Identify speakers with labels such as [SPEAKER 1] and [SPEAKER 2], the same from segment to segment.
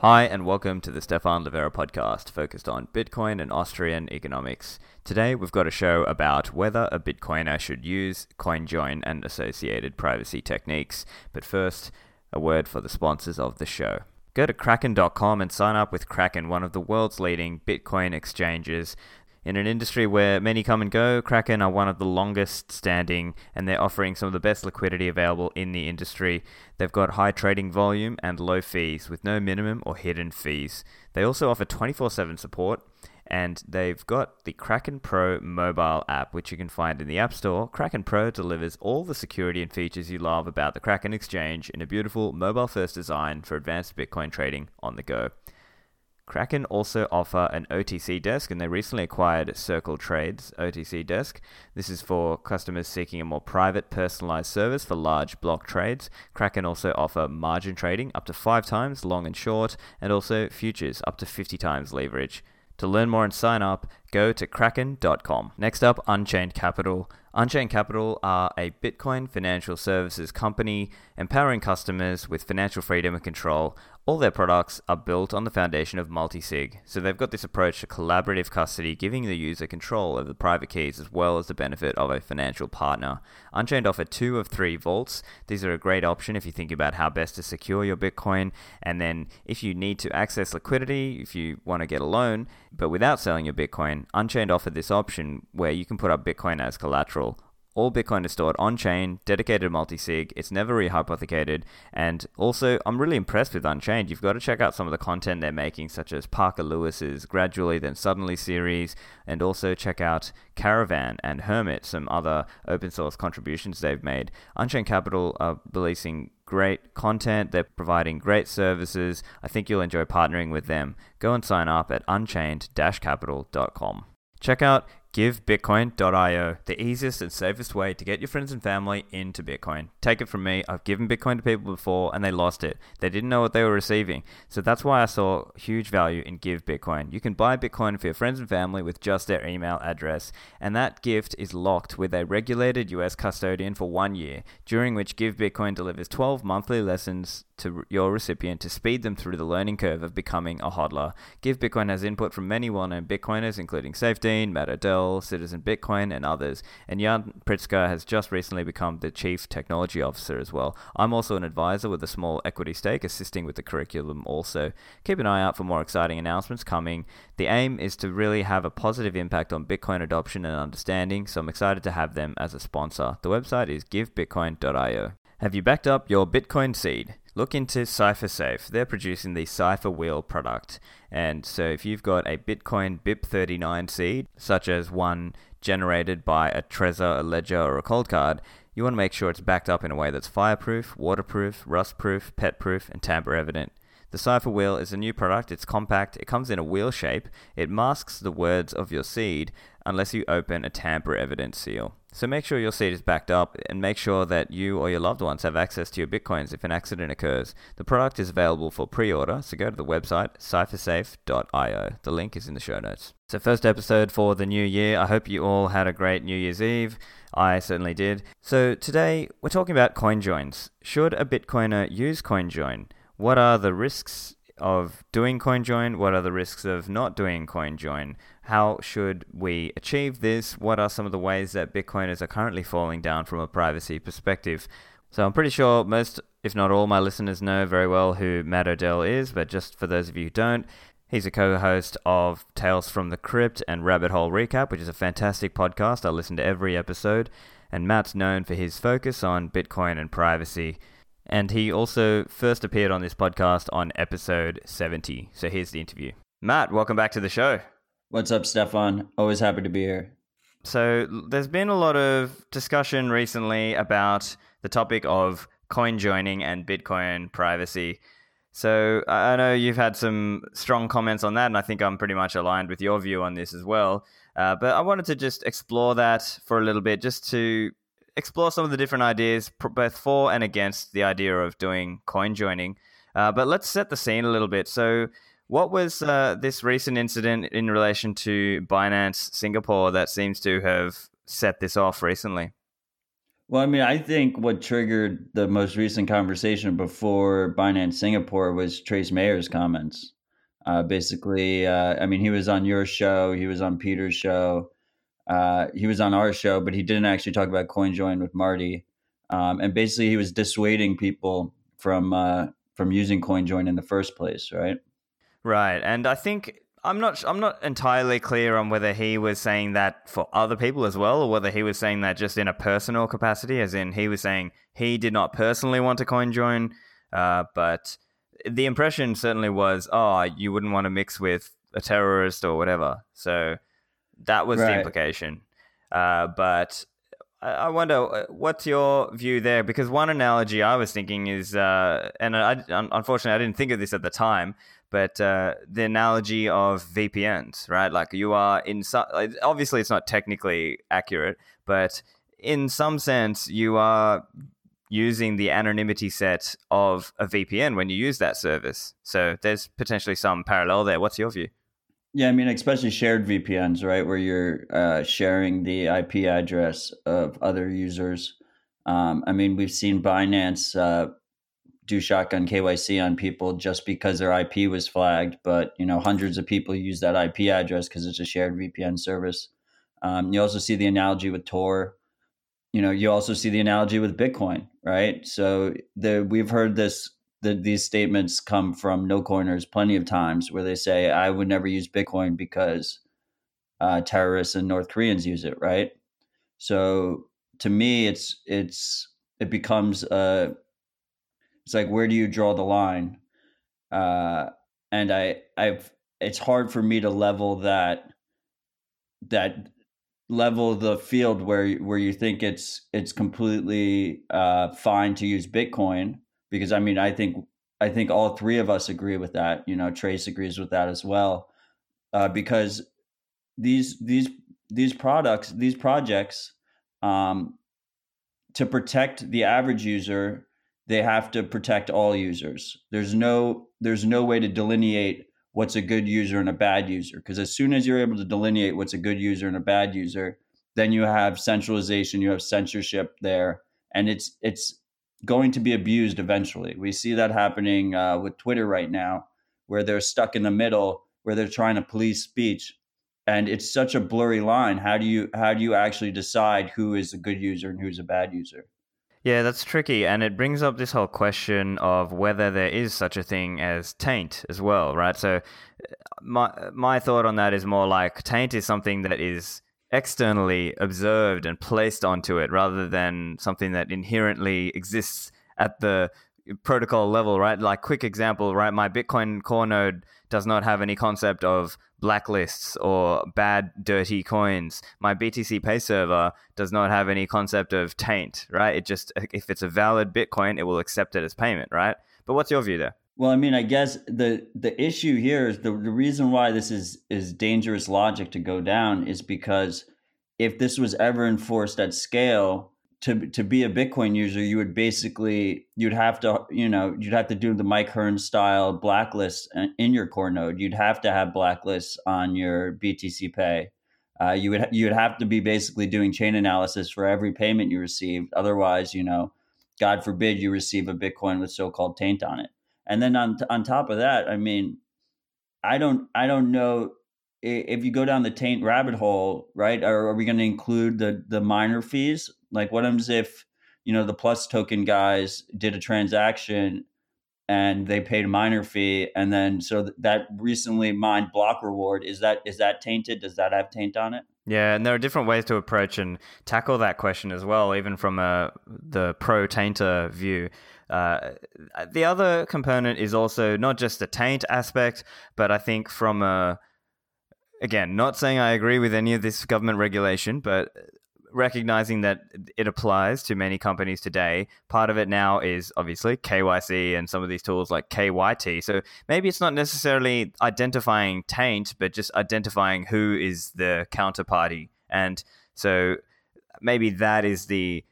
[SPEAKER 1] Hi, and welcome to the Stefan Livera podcast focused on Bitcoin and Austrian economics. Today, we've got a show about whether a Bitcoiner should use CoinJoin and associated privacy techniques. But first, a word for the sponsors of the show. Go to kraken.com and sign up with Kraken, one of the world's leading Bitcoin exchanges. In an industry where many come and go, Kraken are one of the longest standing and they're offering some of the best liquidity available in the industry. They've got high trading volume and low fees with no minimum or hidden fees. They also offer 24 7 support and they've got the Kraken Pro mobile app, which you can find in the App Store. Kraken Pro delivers all the security and features you love about the Kraken exchange in a beautiful mobile first design for advanced Bitcoin trading on the go. Kraken also offer an OTC desk, and they recently acquired Circle Trades OTC desk. This is for customers seeking a more private, personalized service for large block trades. Kraken also offer margin trading up to five times long and short, and also futures up to 50 times leverage. To learn more and sign up, go to kraken.com. Next up, Unchained Capital. Unchained Capital are a Bitcoin financial services company empowering customers with financial freedom and control. All their products are built on the foundation of multi-sig, so they've got this approach to collaborative custody, giving the user control over the private keys as well as the benefit of a financial partner. Unchained offer two of three vaults. These are a great option if you think about how best to secure your Bitcoin, and then if you need to access liquidity, if you want to get a loan, but without selling your Bitcoin, Unchained offered this option where you can put up Bitcoin as collateral. All Bitcoin is stored on chain, dedicated multi sig. It's never rehypothecated. And also, I'm really impressed with Unchained. You've got to check out some of the content they're making, such as Parker Lewis's Gradually Then Suddenly series, and also check out Caravan and Hermit, some other open source contributions they've made. Unchained Capital are releasing great content. They're providing great services. I think you'll enjoy partnering with them. Go and sign up at unchained-capital.com. Check out givebitcoin.io, the easiest and safest way to get your friends and family into Bitcoin. Take it from me, I've given Bitcoin to people before and they lost it. They didn't know what they were receiving. So that's why I saw huge value in Give Bitcoin. You can buy Bitcoin for your friends and family with just their email address, and that gift is locked with a regulated US custodian for one year, during which Give Bitcoin delivers 12 monthly lessons to your recipient to speed them through the learning curve of becoming a hodler. Give Bitcoin has input from many well-known Bitcoiners, including Saifedean, Matt Odell, Citizen Bitcoin, and others. And Jan Pritzker has just recently become the Chief Technology Officer as well. I'm also an advisor with a small equity stake, assisting with the curriculum also. Keep an eye out for more exciting announcements coming. The aim is to really have a positive impact on Bitcoin adoption and understanding, so I'm excited to have them as a sponsor. The website is givebitcoin.io. Have you backed up your Bitcoin seed? Look into CipherSafe. They're producing the Cipher Wheel product. And so if you've got a Bitcoin BIP39 seed, such as one generated by a Trezor, a Ledger, or a Coldcard, you want to make sure it's backed up in a way that's fireproof, waterproof, rustproof, petproof, and tamper evident. The Cipher Wheel is a new product. It's compact. It comes in a wheel shape. It masks the words of your seed unless you open a tamper evidence seal. So make sure your seed is backed up and make sure that you or your loved ones have access to your bitcoins if an accident occurs. The product is available for pre-order, so go to the website ciphersafe.io. The link is in the show notes. So first episode for the new year. I hope you all had a great New Year's Eve. I certainly did. So today we're talking about CoinJoins. Should a bitcoiner use CoinJoin? What are the risks of doing CoinJoin? What are the risks of not doing CoinJoin? How should we achieve this? What are some of the ways that Bitcoiners are currently falling down from a privacy perspective? So I'm pretty sure most, if not all, my listeners know very well who Matt Odell is, but just for those of you who don't, he's a co-host of Tales from the Crypt and Rabbit Hole Recap, which is a fantastic podcast. I listen to every episode, and Matt's known for his focus on Bitcoin and privacy. And he also first appeared on this podcast on episode 70. So here's the interview. Matt, welcome back to the show.
[SPEAKER 2] What's up, Stefan? Always happy to be here.
[SPEAKER 1] So, there's been a lot of discussion recently about the topic of coin joining and Bitcoin privacy. So, I know you've had some strong comments on that, and I think I'm pretty much aligned with your view on this as well. Uh, but I wanted to just explore that for a little bit, just to explore some of the different ideas, both for and against the idea of doing coin joining. Uh, but let's set the scene a little bit. So, what was uh, this recent incident in relation to Binance Singapore that seems to have set this off recently?
[SPEAKER 2] Well, I mean, I think what triggered the most recent conversation before Binance Singapore was Trace Mayer's comments. Uh, basically, uh, I mean, he was on your show, he was on Peter's show, uh, he was on our show, but he didn't actually talk about CoinJoin with Marty. Um, and basically, he was dissuading people from uh, from using CoinJoin in the first place, right?
[SPEAKER 1] Right, and I think I'm not I'm not entirely clear on whether he was saying that for other people as well, or whether he was saying that just in a personal capacity, as in he was saying he did not personally want to CoinJoin, uh, but the impression certainly was, oh, you wouldn't want to mix with a terrorist or whatever. So that was right. the implication. Uh, but I wonder uh, what's your view there because one analogy I was thinking is, uh, and I, unfortunately I didn't think of this at the time, but uh, the analogy of VPNs, right? Like you are in some, obviously it's not technically accurate, but in some sense you are using the anonymity set of a VPN when you use that service. So there's potentially some parallel there. What's your view?
[SPEAKER 2] Yeah, I mean, especially shared VPNs, right, where you're uh, sharing the IP address of other users. Um, I mean, we've seen Binance uh, do shotgun KYC on people just because their IP was flagged, but you know hundreds of people use that IP address because it's a shared VPN service. Um, you also see the analogy with Tor. You know, you also see the analogy with Bitcoin, right? So the, we've heard this. The, these statements come from no coiners plenty of times where they say, "I would never use Bitcoin because uh, terrorists and North Koreans use it," right? So to me, it's it's it becomes a it's like where do you draw the line? Uh, and I I've it's hard for me to level that that level the field where where you think it's it's completely uh, fine to use Bitcoin because I mean I think I think all three of us agree with that. You know, Trace agrees with that as well, uh, because these these these products these projects um, to protect the average user they have to protect all users. There's no there's no way to delineate what's a good user and a bad user because as soon as you're able to delineate what's a good user and a bad user, then you have centralization, you have censorship there, and it's it's going to be abused eventually. We see that happening uh, with Twitter right now, where they're stuck in the middle, where they're trying to police speech, and it's such a blurry line. How do you how do you actually decide who is a good user and who's a bad user?
[SPEAKER 1] Yeah, that's tricky, and it brings up this whole question of whether there is such a thing as taint as well, right? So, my my thought on that is more like taint is something that is externally observed and placed onto it, rather than something that inherently exists at the protocol level, right? Like, quick example, right? My Bitcoin core node does not have any concept of blacklists or bad, dirty coins. My BTC Pay server does not have any concept of taint, right? It just, if it's a valid Bitcoin, it will accept it as payment, right? But what's your view there?
[SPEAKER 2] Well, I mean, I guess the the issue here is the, the reason why this is is dangerous logic to go down is because if this was ever enforced at scale, to to be a Bitcoin user, you would basically you'd have to you know you'd have to do the Mike Hearn style blacklist in your core node. You'd have to have blacklists on your BTC Pay. Uh, you would you would have to be basically doing chain analysis for every payment you received. Otherwise, you know, God forbid you receive a Bitcoin with so-called taint on it. And then on on top of that, I mean, I don't I don't know if you go down the taint rabbit hole, right? Are, are we going to include the the miner fees? Like, what happens if you know the Plus token guys did a transaction and they paid a miner fee, and then so that recently mined block reward is that is that tainted? Does that have taint on it?
[SPEAKER 1] Yeah, and there are different ways to approach and tackle that question as well, even from a the pro tainter view. Uh, the other component is also not just the taint aspect, but I think from a again, not saying I agree with any of this government regulation, but recognizing that it applies to many companies today. Part of it now is obviously KYC and some of these tools like KYT. So maybe it's not necessarily identifying taint, but just identifying who is the counterparty. And so maybe that is the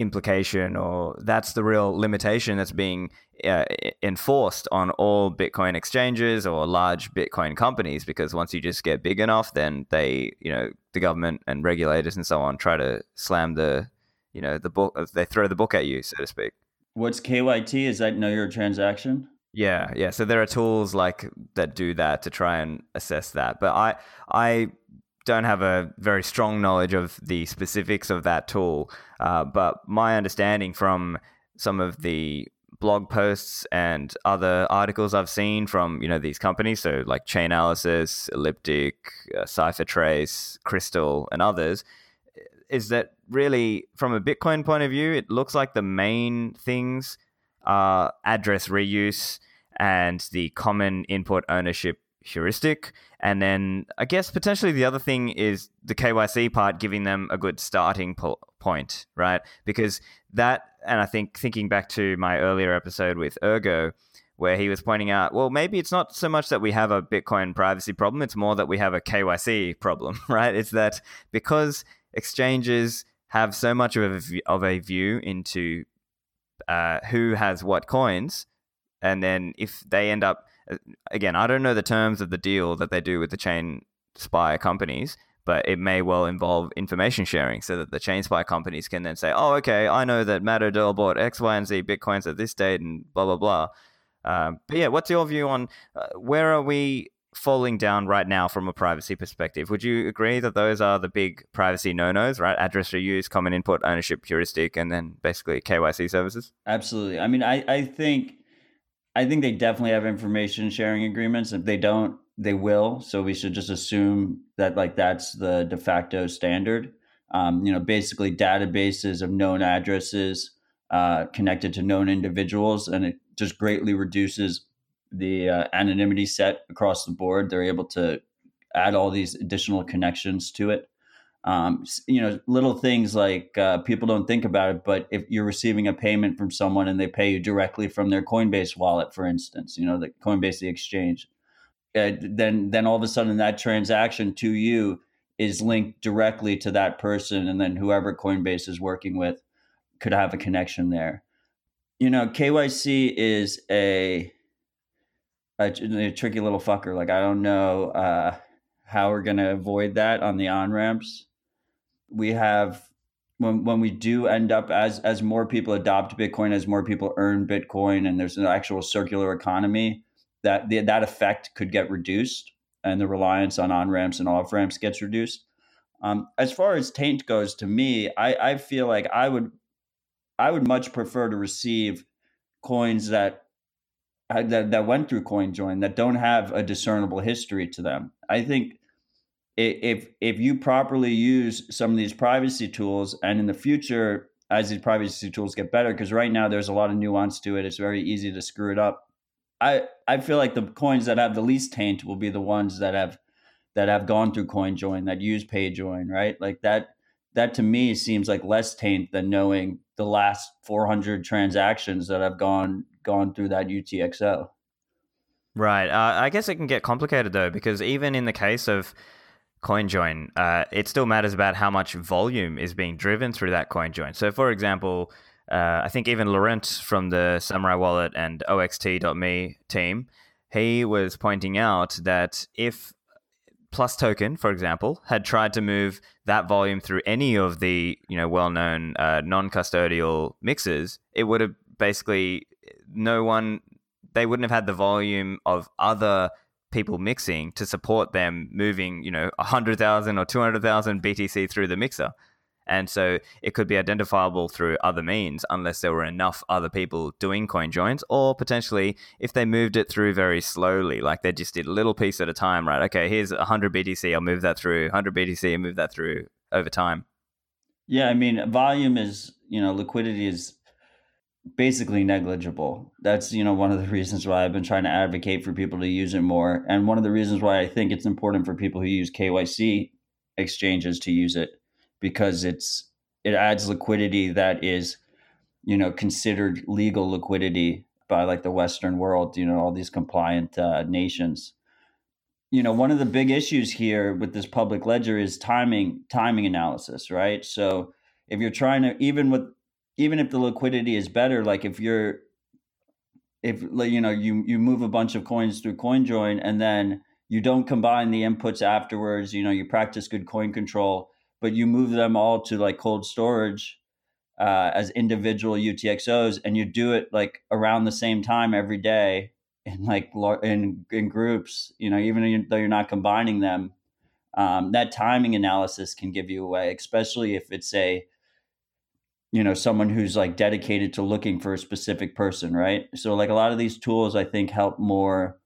[SPEAKER 1] implication or that's the real limitation that's being uh, enforced on all Bitcoin exchanges or large Bitcoin companies because once you just get big enough, then they, you know, the government and regulators and so on try to slam the you know the book they throw the book at you, so to speak.
[SPEAKER 2] What's KYT? Is that know your transaction?
[SPEAKER 1] Yeah, yeah. So there are tools like that do that to try and assess that. But I I don't have a very strong knowledge of the specifics of that tool. Uh, but my understanding from some of the blog posts and other articles I've seen from you know these companies, so like Chainalysis, Elliptic, uh, CipherTrace, Crystal, and others, is that really from a Bitcoin point of view, it looks like the main things are address reuse and the common input ownership heuristic. And then I guess potentially the other thing is the KYC part giving them a good starting po- point, right? Because that, and I think thinking back to my earlier episode with Ergo, where he was pointing out, well, maybe it's not so much that we have a Bitcoin privacy problem, it's more that we have a KYC problem, right? It's that because exchanges have so much of a, of a view into uh, who has what coins, and then if they end up again, I don't know the terms of the deal that they do with the chain spy companies, but it may well involve information sharing so that the chain spy companies can then say, oh, okay, I know that Matt Odell bought X, Y, and Z Bitcoins at this date and blah, blah, blah. Um, but yeah, what's your view on uh, where are we falling down right now from a privacy perspective? Would you agree that those are the big privacy no nos, right? Address reuse, common input, ownership heuristic, and then basically KYC services?
[SPEAKER 2] Absolutely. I mean, I, I think I think they definitely have information sharing agreements. If they don't, they will. So we should just assume that like that's the de facto standard. Um, you know, basically databases of known addresses uh, connected to known individuals, and it just greatly reduces the uh, anonymity set across the board. They're able to add all these additional connections to it um, you know little things like uh, people don't think about it but if you're receiving a payment from someone and they pay you directly from their coinbase wallet for instance you know the coinbase the exchange uh, then then all of a sudden that transaction to you is linked directly to that person and then whoever coinbase is working with could have a connection there. You know kyc is a a, a tricky little fucker like i don't know uh, how we're going to avoid that on the on ramps we have when when we do end up as as more people adopt Bitcoin, as more people earn Bitcoin, and there's an actual circular economy, that the, that effect could get reduced, and the reliance on on ramps and off ramps gets reduced. Um, as far as taint goes, to me, I, I feel like I would I would much prefer to receive coins that that that went through CoinJoin that don't have a discernible history to them. I think if if you properly use some of these privacy tools and in the future as these privacy tools get better because right now there's a lot of nuance to it it's very easy to screw it up. I i feel like the coins that have the least taint will be the ones that have that have gone through coinjoin that use payjoin right? Like that that to me seems like less taint than knowing the last 400 transactions that have gone gone through that utxo
[SPEAKER 1] right uh, i guess it can get complicated though because even in the case of CoinJoin, uh, it still matters about how much volume is being driven through that CoinJoin. So, for example, uh, I think even Laurent from the Samurai Wallet and OXT.me team, he was pointing out that if Plus Token, for example, had tried to move that volume through any of the you know well-known uh, non-custodial mixes, it would have basically no one they wouldn't have had the volume of other people mixing to support them moving, you know, 100,000 or 200,000 BTC through the mixer. And so it could be identifiable through other means unless there were enough other people doing coin joins, or potentially if they moved it through very slowly, like they just did a little piece at a time, right? Okay, here's 100 BTC, I'll move that through, 100 BTC, I'll move that through over time.
[SPEAKER 2] Yeah, I mean, volume is, you know, liquidity is basically negligible. That's you know one of the reasons why I've been trying to advocate for people to use it more, and one of the reasons why I think it's important for people who use KYC exchanges to use it because it's it adds liquidity that is you know considered legal liquidity by like the Western world. You know all these compliant uh, nations. You know one of the big issues here with this public ledger is timing timing analysis, right? So if you're trying to even with even if the liquidity is better, like if you're if you know you you move a bunch of coins through CoinJoin and then you don't combine the inputs afterwards, you know, you practice good coin control, but you move them all to like cold storage, uh, as individual UTXOs, and you do it like around the same time every day in like in in groups. You know, even though you're not combining them, um, that timing analysis can give you away, especially if it's a you know someone who's like dedicated to looking for a specific person right so like a lot of these tools i think help more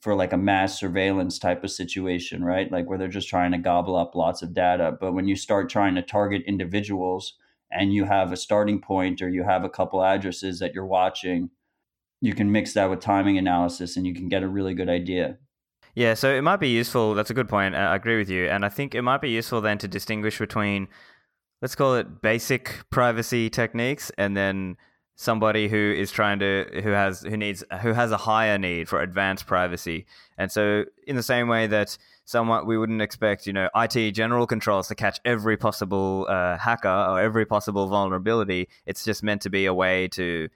[SPEAKER 2] for like a mass surveillance type of situation right like where they're just trying to gobble up lots of data but when you start trying to target individuals and you have a starting point or you have a couple addresses that you're watching you can mix that with timing analysis and you can get a really good idea
[SPEAKER 1] yeah, so it might be useful. That's a good point. I agree with you. And I think it might be useful then to distinguish between let's call it basic privacy techniques and then somebody who is trying to who has who needs who has a higher need for advanced privacy. And so in the same way that someone we wouldn't expect you know IT general controls to catch every possible uh, hacker or every possible vulnerability. It's just meant to be a way to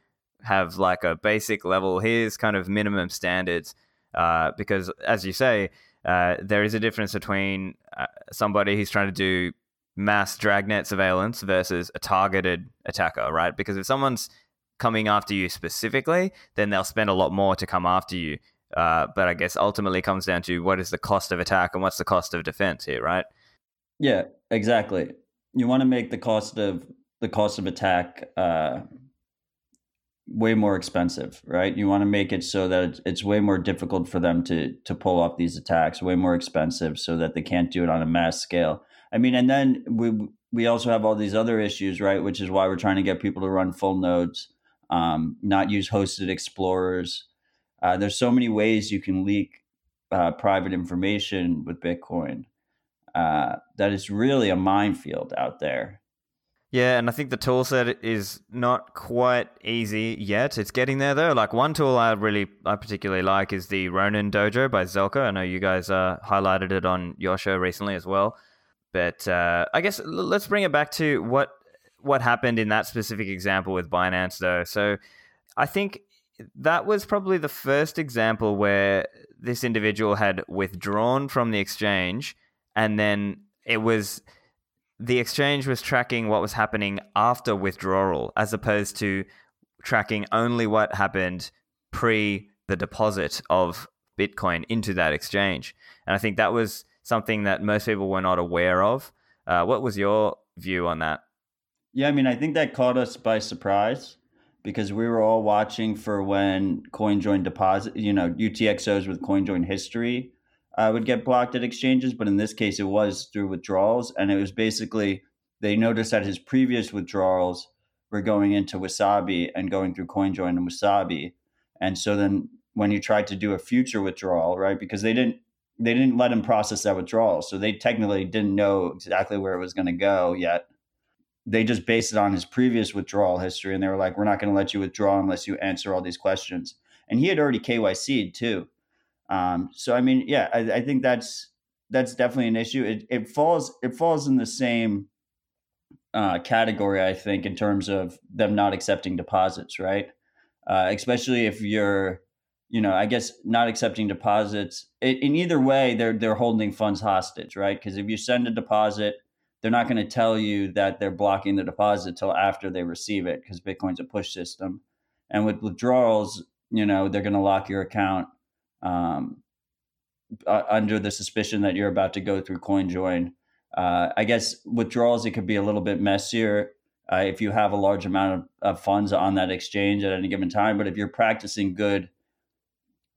[SPEAKER 1] have like a basic level. Here's kind of minimum standards uh, because as you say uh, there is a difference between uh, somebody who's trying to do mass dragnet surveillance versus a targeted attacker, right? Because if someone's coming after you specifically, then they'll spend a lot more to come after you. Uh, but I guess ultimately comes down to what is the cost of attack and what's the cost of defense here, right?
[SPEAKER 2] Yeah, exactly. You want to make the cost of the cost of attack uh, way more expensive, right? You want to make it so that it's, it's way more difficult for them to to pull off these attacks, way more expensive, so that they can't do it on a mass scale. I mean, and then we we also have all these other issues, right? Which is why we're trying to get people to run full nodes, um, not use hosted explorers. Uh, there's so many ways you can leak uh, private information with Bitcoin uh, that is really a minefield out there.
[SPEAKER 1] Yeah, and I think the tool set is not quite easy yet. It's getting there though. Like one tool I really, I particularly like is the Ronin Dojo by Zelko. I know you guys uh, highlighted it on your show recently as well. But uh, I guess let's bring it back to what what happened in that specific example with Binance, though. So I think that was probably the first example where this individual had withdrawn from the exchange, and then it was the exchange was tracking what was happening after withdrawal, as opposed to tracking only what happened pre the deposit of Bitcoin into that exchange. And I think that was something that most people were not aware of. Uh, what was your view on that?
[SPEAKER 2] Yeah, I mean, I think that caught us by surprise because we were all watching for when CoinJoin deposit, you know, UTXOs with CoinJoin history uh, would get blocked at exchanges. But in this case, it was through withdrawals. And it was basically, they noticed that his previous withdrawals were going into Wasabi and going through CoinJoin and Wasabi. And so then when you tried to do a future withdrawal, right, because they didn't, they didn't let him process that withdrawal. So they technically didn't know exactly where it was going to go yet. They just based it on his previous withdrawal history. And they were like, we're not going to let you withdraw unless you answer all these questions. And he had already KYC'd too. Um, so, I mean, yeah, I, I, think that's, that's definitely an issue. It, it falls, it falls in the same uh, category, I think, in terms of them not accepting deposits, right? Uh, especially if you're, you know, I guess not accepting deposits. In either way, they're they're holding funds hostage, right? Because if you send a deposit, they're not going to tell you that they're blocking the deposit till after they receive it, because Bitcoin's a push system. And with withdrawals, you know, they're going to lock your account um, uh, under the suspicion that you're about to go through CoinJoin. Uh, I guess withdrawals it could be a little bit messier uh, if you have a large amount of, of funds on that exchange at any given time. But if you're practicing good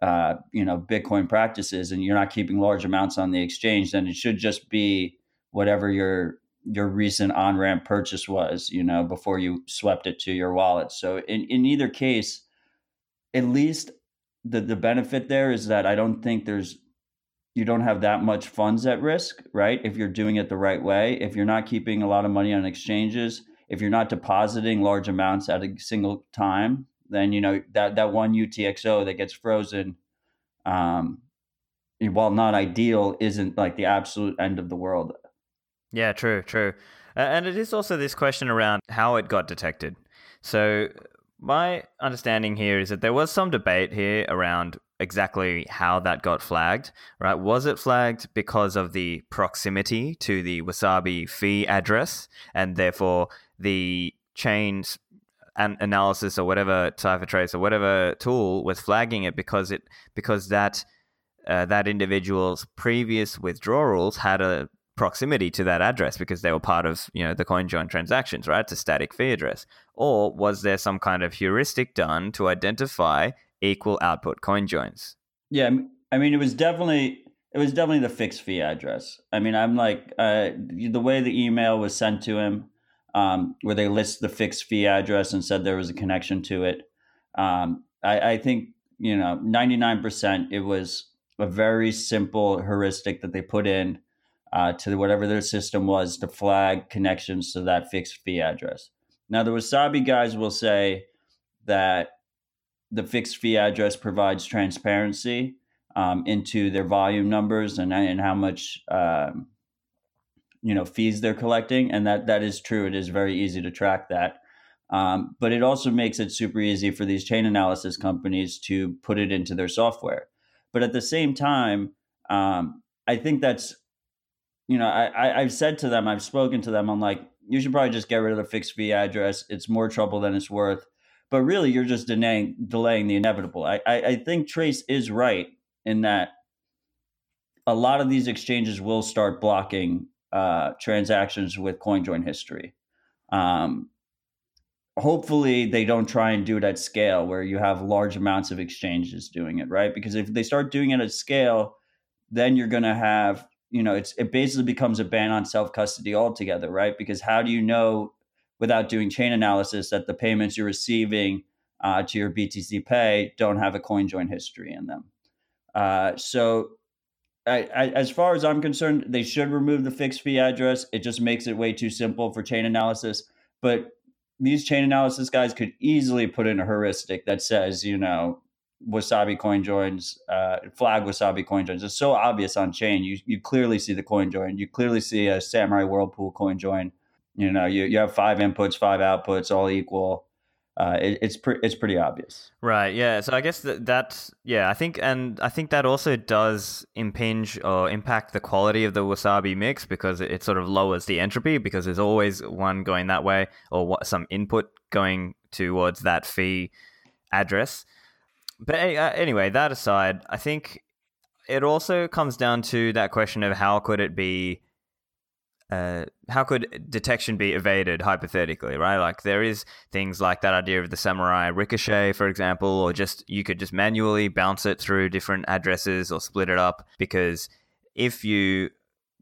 [SPEAKER 2] uh, you know Bitcoin practices and you're not keeping large amounts on the exchange, then it should just be whatever your your recent on ramp purchase was, you know, before you swept it to your wallet. So in, in either case, at least the the benefit there is that I don't think there's you don't have that much funds at risk, right? If you're doing it the right way, if you're not keeping a lot of money on exchanges, if you're not depositing large amounts at a single time, then you know that that one UTXO that gets frozen, um, while not ideal, isn't like the absolute end of the world.
[SPEAKER 1] Yeah, true, true, and it is also this question around how it got detected. So my understanding here is that there was some debate here around exactly how that got flagged, right? Was it flagged because of the proximity to the Wasabi fee address and therefore the chains an analysis or whatever CipherTrace or whatever tool was flagging it because it because that uh, that individual's previous withdrawals had a proximity to that address because they were part of you know the CoinJoin transactions, right? A static fee address. Or was there some kind of heuristic done to identify equal output coin joins?
[SPEAKER 2] Yeah, I mean it was definitely it was definitely the fixed fee address. I mean, I'm like uh, the way the email was sent to him, um, where they list the fixed fee address and said there was a connection to it. Um, I, I think you know, 99% it was a very simple heuristic that they put in uh, to whatever their system was to flag connections to that fixed fee address. Now, the Wasabi guys will say that the fixed fee address provides transparency um, into their volume numbers and, and how much um, you know fees they're collecting, and that that is true. It is very easy to track that. Um, but it also makes it super easy for these chain analysis companies to put it into their software. But at the same time, um, I think that's you know, I, I've said to them, I've spoken to them. I'm like, you should probably just get rid of the fixed fee address. It's more trouble than it's worth. But really, you're just delaying delaying the inevitable. I, I, I think Trace is right in that a lot of these exchanges will start blocking uh, transactions with CoinJoin history. Um, hopefully, they don't try and do it at scale where you have large amounts of exchanges doing it, right? Because if they start doing it at scale, then you're going to have you know, it's it basically becomes a ban on self custody altogether, right? Because how do you know without doing chain analysis that the payments you're receiving uh, to your BTC Pay don't have a CoinJoin history in them? Uh, so, I, as far as I'm concerned, they should remove the fixed fee address. It just makes it way too simple for chain analysis. But these chain analysis guys could easily put in a heuristic that says, you know, Wasabi coin joins, uh, flag Wasabi coin joins. It's so obvious on chain. You you clearly see the coin join. You clearly see a Samurai Whirlpool coin join. You know, you, you have five inputs, five outputs, all equal. Uh, it, it's it's pretty obvious.
[SPEAKER 1] Right. Yeah. So I guess that that yeah, I think and I think that also does impinge or impact the quality of the wasabi mix because it, it sort of lowers the entropy because there's always one going that way or what, some input going towards that fee address but uh, anyway, that aside, I think it also comes down to that question of how could it be uh, how could detection be evaded hypothetically, right? Like there is things like that idea of the samurai ricochet, for example, or just you could just manually bounce it through different addresses or split it up because if you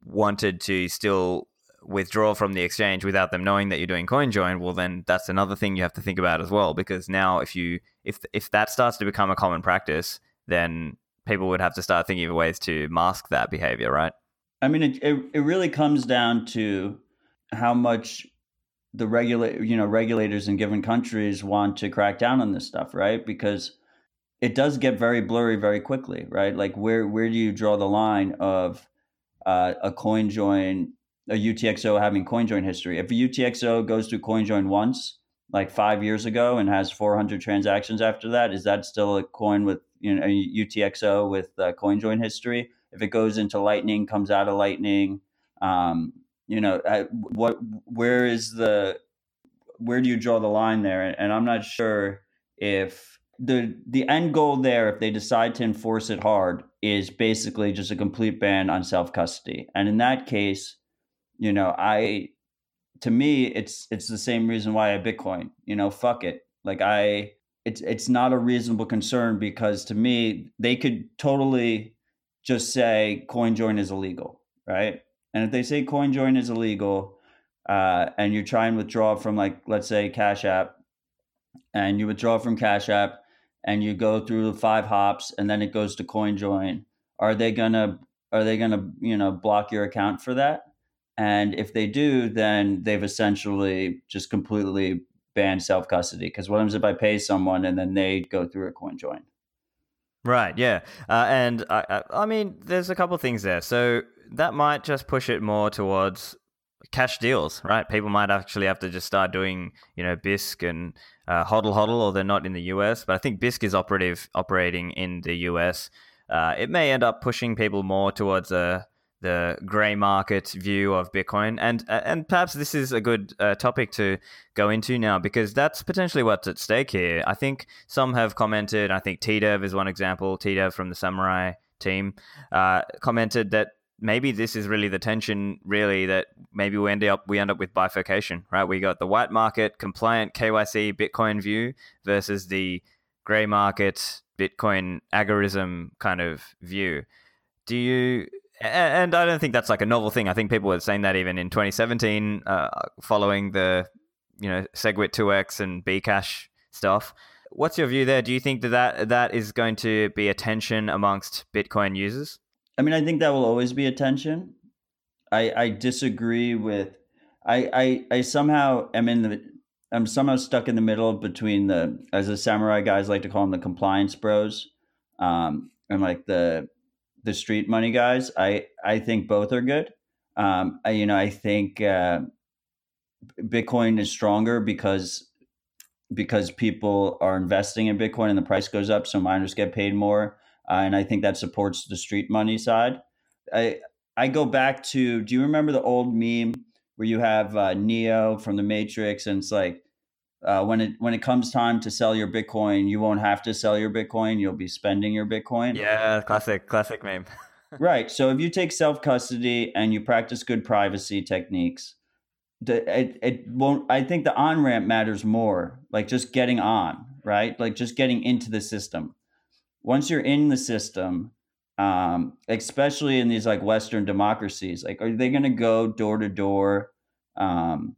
[SPEAKER 1] wanted to still withdraw from the exchange without them knowing that you're doing coin join, well then that's another thing you have to think about as well. Because now if you if if that starts to become a common practice, then people would have to start thinking of ways to mask that behavior, right?
[SPEAKER 2] I mean, it it, it really comes down to how much the regulate you know regulators in given countries want to crack down on this stuff, right? Because it does get very blurry very quickly, right? Like where where do you draw the line of uh, a coin join a UTXO having CoinJoin history. If a UTXO goes to CoinJoin once, like five years ago, and has 400 transactions after that, is that still a coin with you know a UTXO with uh, CoinJoin history? If it goes into Lightning, comes out of Lightning, um, you know, what where is the where do you draw the line there? And I'm not sure if the the end goal there, if they decide to enforce it hard, is basically just a complete ban on self custody. And in that case, you know, I to me it's it's the same reason why I Bitcoin. You know, fuck it. Like I it's it's not a reasonable concern because to me they could totally just say CoinJoin is illegal, right? And if they say CoinJoin is illegal, uh, and you try and withdraw from like let's say Cash App, and you withdraw from Cash App, and you go through five hops, and then it goes to CoinJoin, are they gonna are they gonna you know block your account for that? And if they do, then they've essentially just completely banned self custody. Because what happens if I pay someone and then they go through a coin join?
[SPEAKER 1] Right. Yeah. Uh, and I, I, mean, there's a couple things there. So that might just push it more towards cash deals, right? People might actually have to just start doing, you know, Bisq and uh, HODL HODL, or they're not in the US. But I think Bisq is operative operating in the US. Uh, it may end up pushing people more towards a the gray market view of Bitcoin, and uh, and perhaps this is a good uh, topic to go into now because that's potentially what's at stake here. I think some have commented. I think TDev is one example. TDev from the Samurai team uh, commented that maybe this is really the tension. Really, that maybe we end up we end up with bifurcation. Right, we got the white market compliant KYC Bitcoin view versus the gray market Bitcoin agorism kind of view. Do you and I don't think that's like a novel thing. I think people were saying that even in 2017, uh, following the you know SegWit 2x and Bcash stuff. What's your view there? Do you think that, that that is going to be a tension amongst Bitcoin users?
[SPEAKER 2] I mean, I think that will always be a tension. I I disagree with. I I, I somehow am in the. I'm somehow stuck in the middle between the, as the samurai guys like to call them, the compliance bros, um, and like the the street money guys. I I think both are good. Um, I, you know, I think uh, Bitcoin is stronger because because people are investing in Bitcoin and the price goes up, so miners get paid more, uh, and I think that supports the street money side. I I go back to. Do you remember the old meme where you have uh, Neo from the Matrix, and it's like uh, when it when it comes time to sell your Bitcoin, you won't have to sell your Bitcoin. You'll be spending your Bitcoin.
[SPEAKER 1] Yeah, classic, classic meme.
[SPEAKER 2] right. So if you take self custody and you practice good privacy techniques, the, it it won't. I think the on ramp matters more. Like just getting on, right? Like just getting into the system. Once you're in the system, um, especially in these like Western democracies, like are they going to go door to door? Um,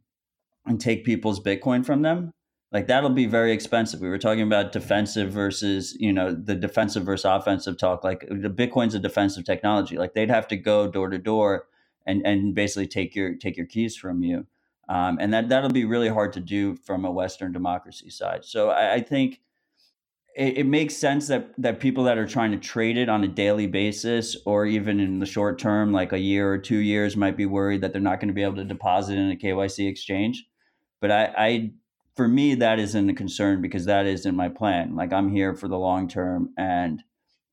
[SPEAKER 2] and take people's Bitcoin from them, like that'll be very expensive. We were talking about defensive versus, you know, the defensive versus offensive talk. Like the Bitcoin's a defensive technology. Like they'd have to go door to door and and basically take your take your keys from you. Um, and that that'll be really hard to do from a Western democracy side. So I, I think it, it, makes sense that that people that are trying to trade it on a daily basis or even in the short term, like a year or two years, might be worried that they're not going to be able to deposit in a KYC exchange. But I, I for me, that isn't a concern because that isn't my plan. Like I'm here for the long term, and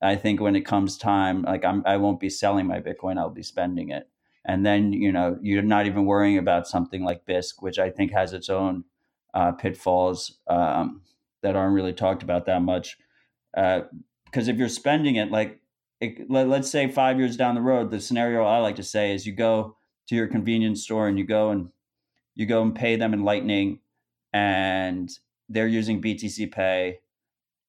[SPEAKER 2] I think when it comes time, like I'm, I won't be selling my Bitcoin. I'll be spending it, and then you know you're not even worrying about something like Bisq, which I think has its own uh, pitfalls um, that aren't really talked about that much. Uh, because if you're spending it, like it, let, let's say five years down the road, the scenario I like to say is you go to your convenience store and you go and you go and pay them in Lightning, and they're using BTC Pay.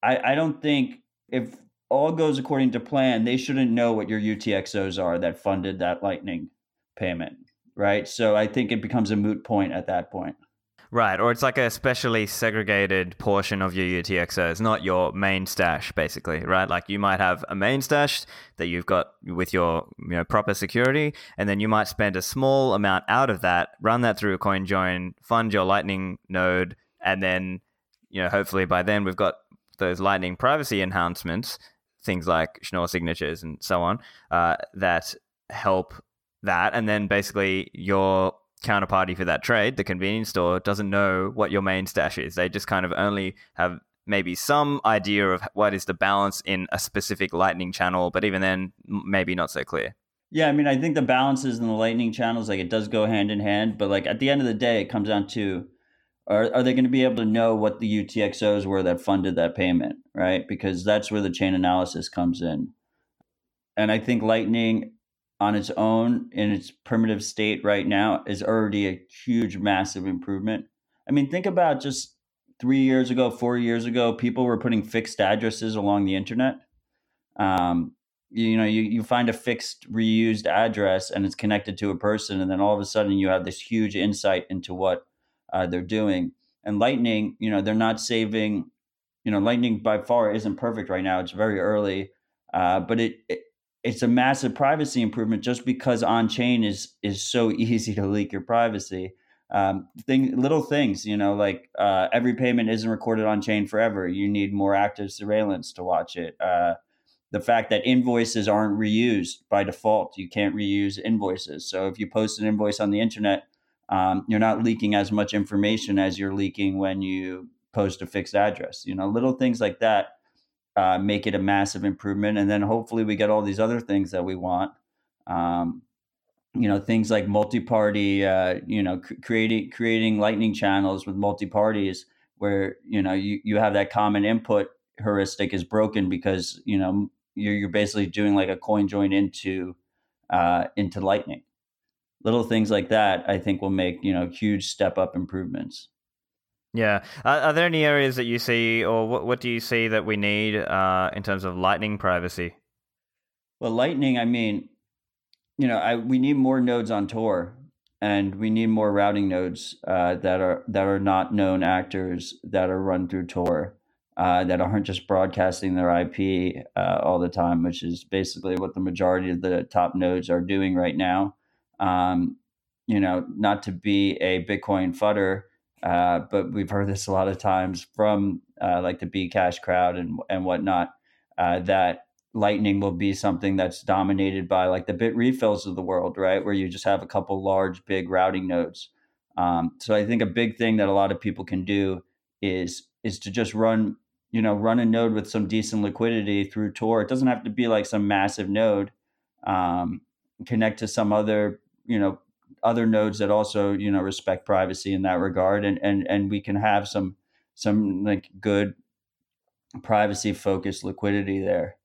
[SPEAKER 2] I, I don't think if all goes according to plan, they shouldn't know what your UTXOs are that funded that Lightning payment, right? So I think it becomes a moot point at that point.
[SPEAKER 1] Right, or it's like a specially segregated portion of your UTXO. It's not your main stash, basically, right? Like you might have a main stash that you've got with your you know proper security, and then you might spend a small amount out of that, run that through a coin join, fund your Lightning node, and then you know hopefully by then we've got those Lightning privacy enhancements, things like Schnorr signatures and so on, uh, that help that, and then basically your counterparty for that trade, the convenience store, doesn't know what your main stash is. They just kind of only have maybe some idea of what is the balance in a specific lightning channel, but even then, maybe not so clear.
[SPEAKER 2] Yeah, I mean, I think the balances in the lightning channels, like it does go hand in hand, but like at the end of the day, it comes down to are, are they going to be able to know what the UTXOs were that funded that payment, right? Because that's where the chain analysis comes in. And I think Lightning on its own in its primitive state right now is already a huge, massive improvement. I mean, think about just three years ago, four years ago, people were putting fixed addresses along the internet. Um, you, you know, you, you find a fixed reused address and it's connected to a person, and then all of a sudden you have this huge insight into what uh, they're doing. And Lightning, you know, they're not saving. You know, Lightning by far isn't perfect right now. It's very early, uh, but it, it it's a massive privacy improvement just because on chain is is so easy to leak your privacy. Um, thing, little things, you know, like uh, every payment isn't recorded on chain forever. You need more active surveillance to watch it. Uh, the fact that invoices aren't reused by default, you can't reuse invoices. So if you post an invoice on the internet, um, you're not leaking as much information as you're leaking when you post a fixed address. You know, little things like that uh, make it a massive improvement. And then hopefully we get all these other things that we want. Um, you know things like multi-party uh, you know c- creating creating lightning channels with multi-parties where you know you, you have that common input heuristic is broken because you know you're, you're basically doing like a coin join into uh, into lightning little things like that i think will make you know huge step up improvements
[SPEAKER 1] yeah. Uh, are there any areas that you see, or what, what do you see that we need uh, in terms of Lightning privacy?
[SPEAKER 2] Well, Lightning, I mean, you know, I, we need more nodes on Tor, and we need more routing nodes uh, that are that are not known actors that are run through Tor, uh, that aren't just broadcasting their IP uh, all the time, which is basically what the majority of the top nodes are doing right now. Um, you know, not to be a Bitcoin fudder uh, but we've heard this a lot of times from uh, like the B Cash crowd and and whatnot uh, that Lightning will be something that's dominated by like the Bitrefills of the world, right? Where you just have a couple large, big routing nodes. Um, so I think a big thing that a lot of people can do is is to just run, you know, run a node with some decent liquidity through Tor. It doesn't have to be like some massive node. Um, connect to some other, you know, other nodes that also you know respect privacy in that regard. And and and we can have some some like good privacy focused liquidity there.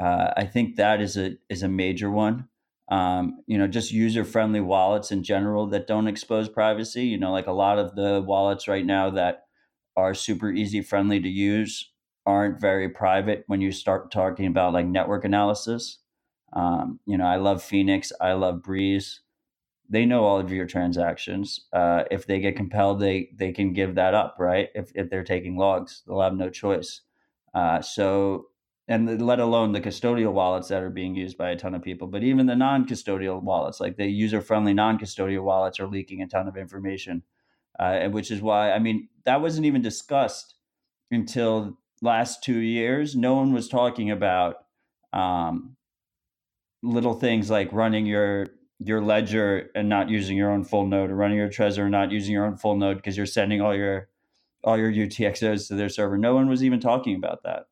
[SPEAKER 2] Uh, i think that is a is a major one. Um, you know just user friendly wallets in general that don't expose privacy. You know like a lot of the wallets right now that are super easy friendly to use aren't very private when you start talking about like network analysis. Um, you know i love phoenix. I love breeze they know all of your transactions. Uh, if they get compelled, they they can give that up, right? If if they're taking logs, they'll have no choice. Uh, so, and let alone the custodial wallets that are being used by a ton of people, but even the non-custodial wallets, like the user-friendly non-custodial wallets, are leaking a ton of information, uh, which is why I mean that wasn't even discussed until last two years. No one was talking about um, little things like running your your ledger and not using your own full node or running your Trezor and not using your own full node because you're sending all your all your UTXOs to their server. No one was even talking about that.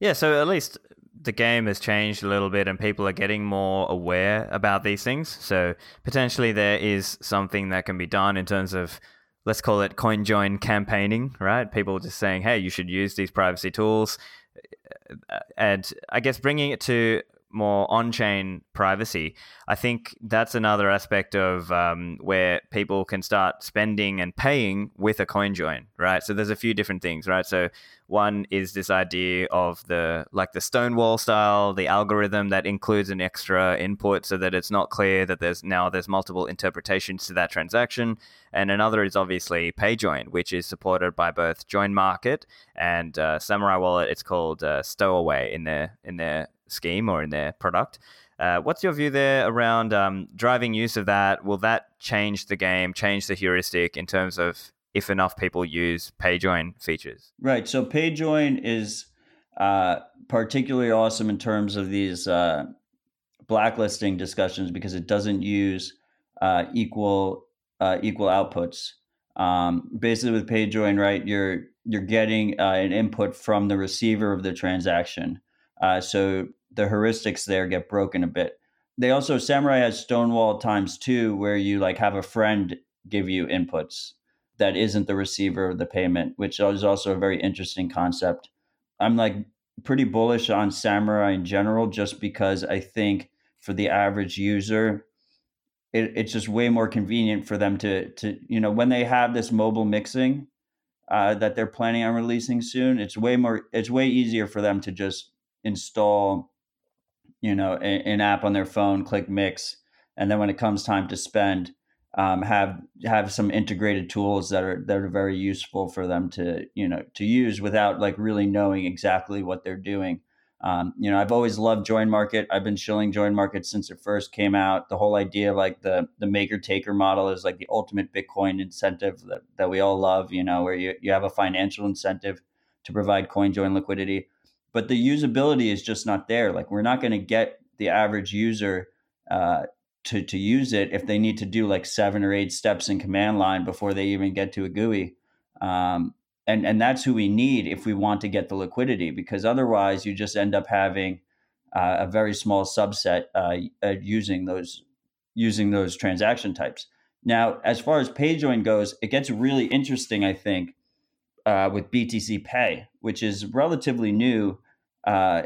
[SPEAKER 1] Yeah, so at least the game has changed a little bit and people are getting more aware about these things. So potentially there is something that can be done in terms of let's call it CoinJoin campaigning, right? People just saying, "Hey, you should use these privacy tools." And I guess bringing it to more on-chain privacy, I think that's another aspect of um, where people can start spending and paying with a coin join, right? So there's a few different things, right? So one is this idea of the like the Stonewall style, the algorithm that includes an extra input so that it's not clear that there's now there's multiple interpretations to that transaction. And another is obviously PayJoin, which is supported by both Join Market and uh, Samurai Wallet. It's called uh, Stowaway in their in their scheme or in their product. Uh, what's your view there around um, driving use of that? Will that change the game, change the heuristic in terms of if enough people use PayJoin features?
[SPEAKER 2] Right. So PayJoin is uh, particularly awesome in terms of these uh, blacklisting discussions because it doesn't use uh, equal uh, equal outputs. Um, basically, with PayJoin, right, you're you're getting uh, an input from the receiver of the transaction. Uh, so the heuristics there get broken a bit. They also Samurai has Stonewall times two, where you like have a friend give you inputs that isn't the receiver of the payment, which is also a very interesting concept. I'm like pretty bullish on Samurai in general, just because I think for the average user, it, it's just way more convenient for them to to you know when they have this mobile mixing uh, that they're planning on releasing soon. It's way more. It's way easier for them to just install, you know, a, an app on their phone, click mix, and then when it comes time to spend, um, have have some integrated tools that are that are very useful for them to you know to use without like really knowing exactly what they're doing. Um, you know, I've always loved Join Market. I've been shilling Join Market since it first came out. The whole idea of like the the maker taker model is like the ultimate Bitcoin incentive that, that we all love. You know, where you you have a financial incentive to provide coin join liquidity but the usability is just not there. Like we're not going to get the average user uh, to to use it if they need to do like seven or eight steps in command line before they even get to a GUI. Um, and and that's who we need if we want to get the liquidity, because otherwise you just end up having uh, a very small subset uh, uh using those using those transaction types. Now, as far as PayJoin goes, it gets really interesting, I think, uh, with BTC Pay, which is relatively new, uh,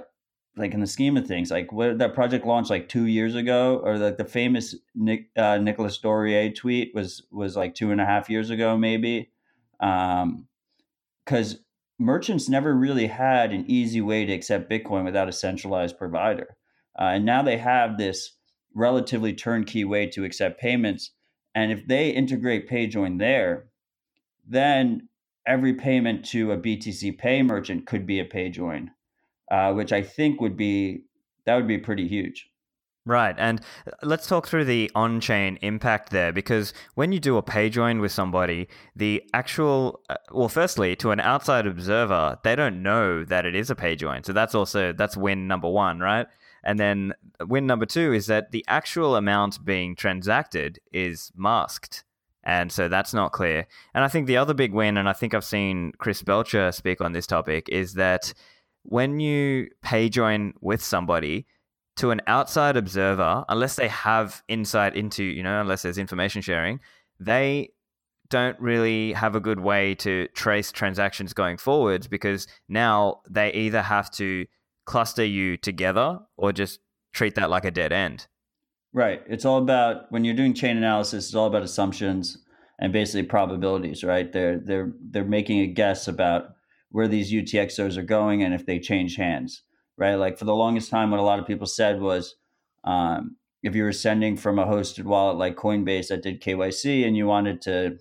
[SPEAKER 2] like in the scheme of things. Like what that project launched like two years ago, or like the famous Nick, uh, Nicolas Dorier tweet was was like two and a half years ago, maybe. Because um, merchants never really had an easy way to accept Bitcoin without a centralized provider, uh, and now they have this relatively turnkey way to accept payments. And if they integrate PayJoin there, then every payment to a BTC Pay merchant could be a PayJoin, uh, which I think would be that would be pretty huge.
[SPEAKER 1] Right, and uh, let's talk through the on-chain impact there because when you do a pay join with somebody, the actual uh, well, firstly, to an outside observer, they don't know that it is a pay join. so that's also that's win number one, right? And then win number two is that the actual amount being transacted is masked. And so that's not clear. And I think the other big win, and I think I've seen Chris Belcher speak on this topic, is that when you pay join with somebody, to an outside observer, unless they have insight into, you know, unless there's information sharing, they don't really have a good way to trace transactions going forwards because now they either have to cluster you together or just treat that like a dead end.
[SPEAKER 2] Right. It's all about when you're doing chain analysis. It's all about assumptions and basically probabilities. Right. They're they're they're making a guess about where these UTXOs are going and if they change hands. Right. Like for the longest time, what a lot of people said was, um, if you were sending from a hosted wallet like Coinbase that did KYC and you wanted to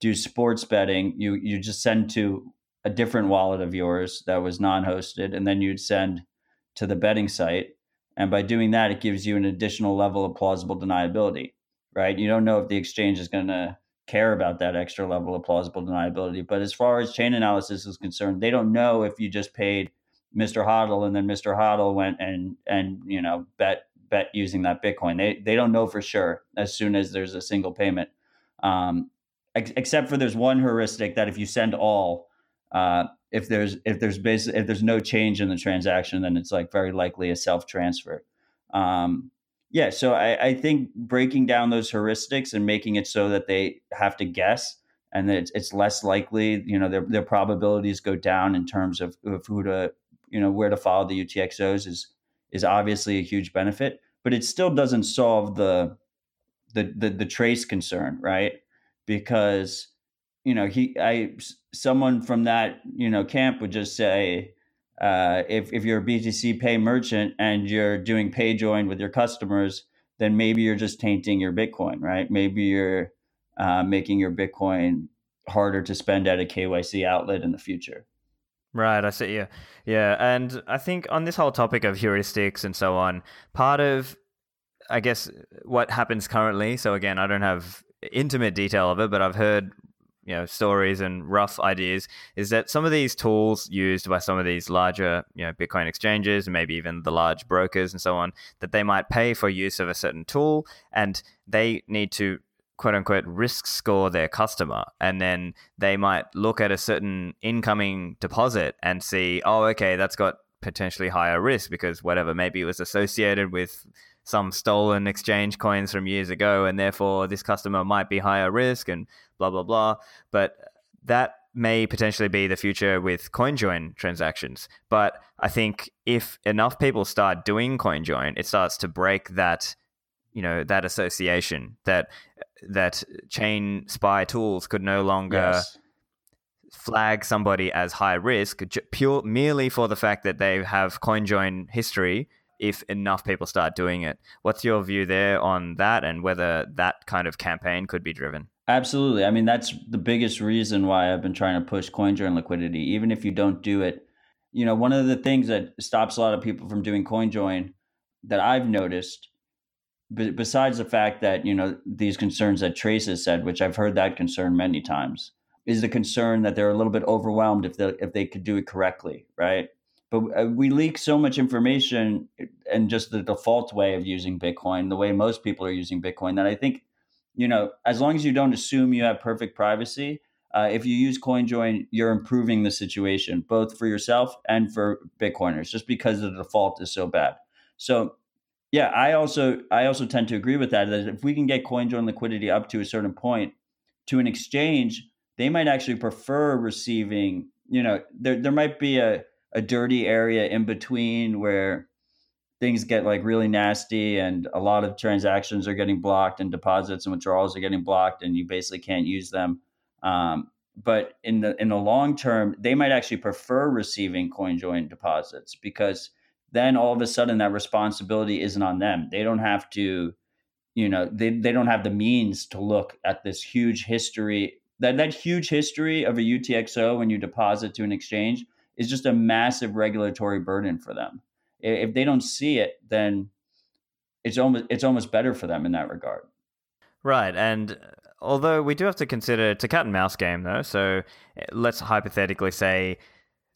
[SPEAKER 2] do sports betting, you you just send to a different wallet of yours that was non-hosted, and then you'd send to the betting site and by doing that, it gives you an additional level of plausible deniability, right? You don't know if the exchange is going to care about that extra level of plausible deniability. But as far as chain analysis is concerned, they don't know if you just paid Mr. Hodl and then Mr. Hodl went and and you know bet bet using that Bitcoin. They they don't know for sure as soon as there's a single payment. Um, ex- except for there's one heuristic that if you send all, uh, if there's if there's basic if there's no change in the transaction, then it's like very likely a self transfer. Um, yeah, so I, I, think breaking down those heuristics and making it so that they have to guess and that it's, it's less likely, you know, their their probabilities go down in terms of, of who to, you know, where to follow the UTXOs is is obviously a huge benefit, but it still doesn't solve the the the, the trace concern, right? Because you know, he, I, someone from that, you know, camp would just say, uh, if, if you're a BTC pay merchant and you're doing pay join with your customers, then maybe you're just tainting your Bitcoin, right? Maybe you're uh, making your Bitcoin harder to spend at a KYC outlet in the future.
[SPEAKER 1] Right, I see. Yeah, yeah, and I think on this whole topic of heuristics and so on, part of, I guess, what happens currently. So again, I don't have intimate detail of it, but I've heard you know stories and rough ideas is that some of these tools used by some of these larger you know bitcoin exchanges and maybe even the large brokers and so on that they might pay for use of a certain tool and they need to quote unquote risk score their customer. And then they might look at a certain incoming deposit and see oh okay that's got potentially higher risk because whatever maybe it was associated with some stolen exchange coins from years ago, and therefore this customer might be higher risk and blah, blah, blah. But that may potentially be the future with CoinJoin transactions. But I think if enough people start doing CoinJoin, it starts to break that, you know, that association that that chain spy tools could no longer yes. flag somebody as high risk pure merely for the fact that they have CoinJoin history if enough people start doing it. What's your view there on that and whether that kind of campaign could be driven?
[SPEAKER 2] Absolutely. I mean, that's the biggest reason why I've been trying to push CoinJoin liquidity. Even if you don't do it, you know, one of the things that stops a lot of people from doing CoinJoin that I've noticed, besides the fact that, you know, these concerns that Trace has said, which I've heard that concern many times, is the concern that they're a little bit overwhelmed if they if they could do it correctly, right? but uh, we leak so much information and just the default way of using bitcoin the way most people are using bitcoin that i think you know as long as you don't assume you have perfect privacy uh, if you use coinjoin you're improving the situation both for yourself and for bitcoiners just because the default is so bad so Yeah, I also I also tend to agree with that. That if we can get CoinJoin liquidity up to a certain point to an exchange, they might actually prefer receiving. You know, there there might be a a dirty area in between where things get like really nasty and a lot of transactions are getting blocked and deposits and withdrawals are getting blocked and you basically can't use them. Um, but in the in the long term they might actually prefer receiving coinjoin deposits because then all of a sudden that responsibility isn't on them. They don't have to you know they, they don't have the means to look at this huge history. That that huge history of a utxo when you deposit to an exchange is just a massive regulatory burden for them if they don't see it, then it's almost it's almost better for them in that regard.
[SPEAKER 1] Right, and uh, although we do have to consider it's a cat and mouse game though, so uh, let's hypothetically say,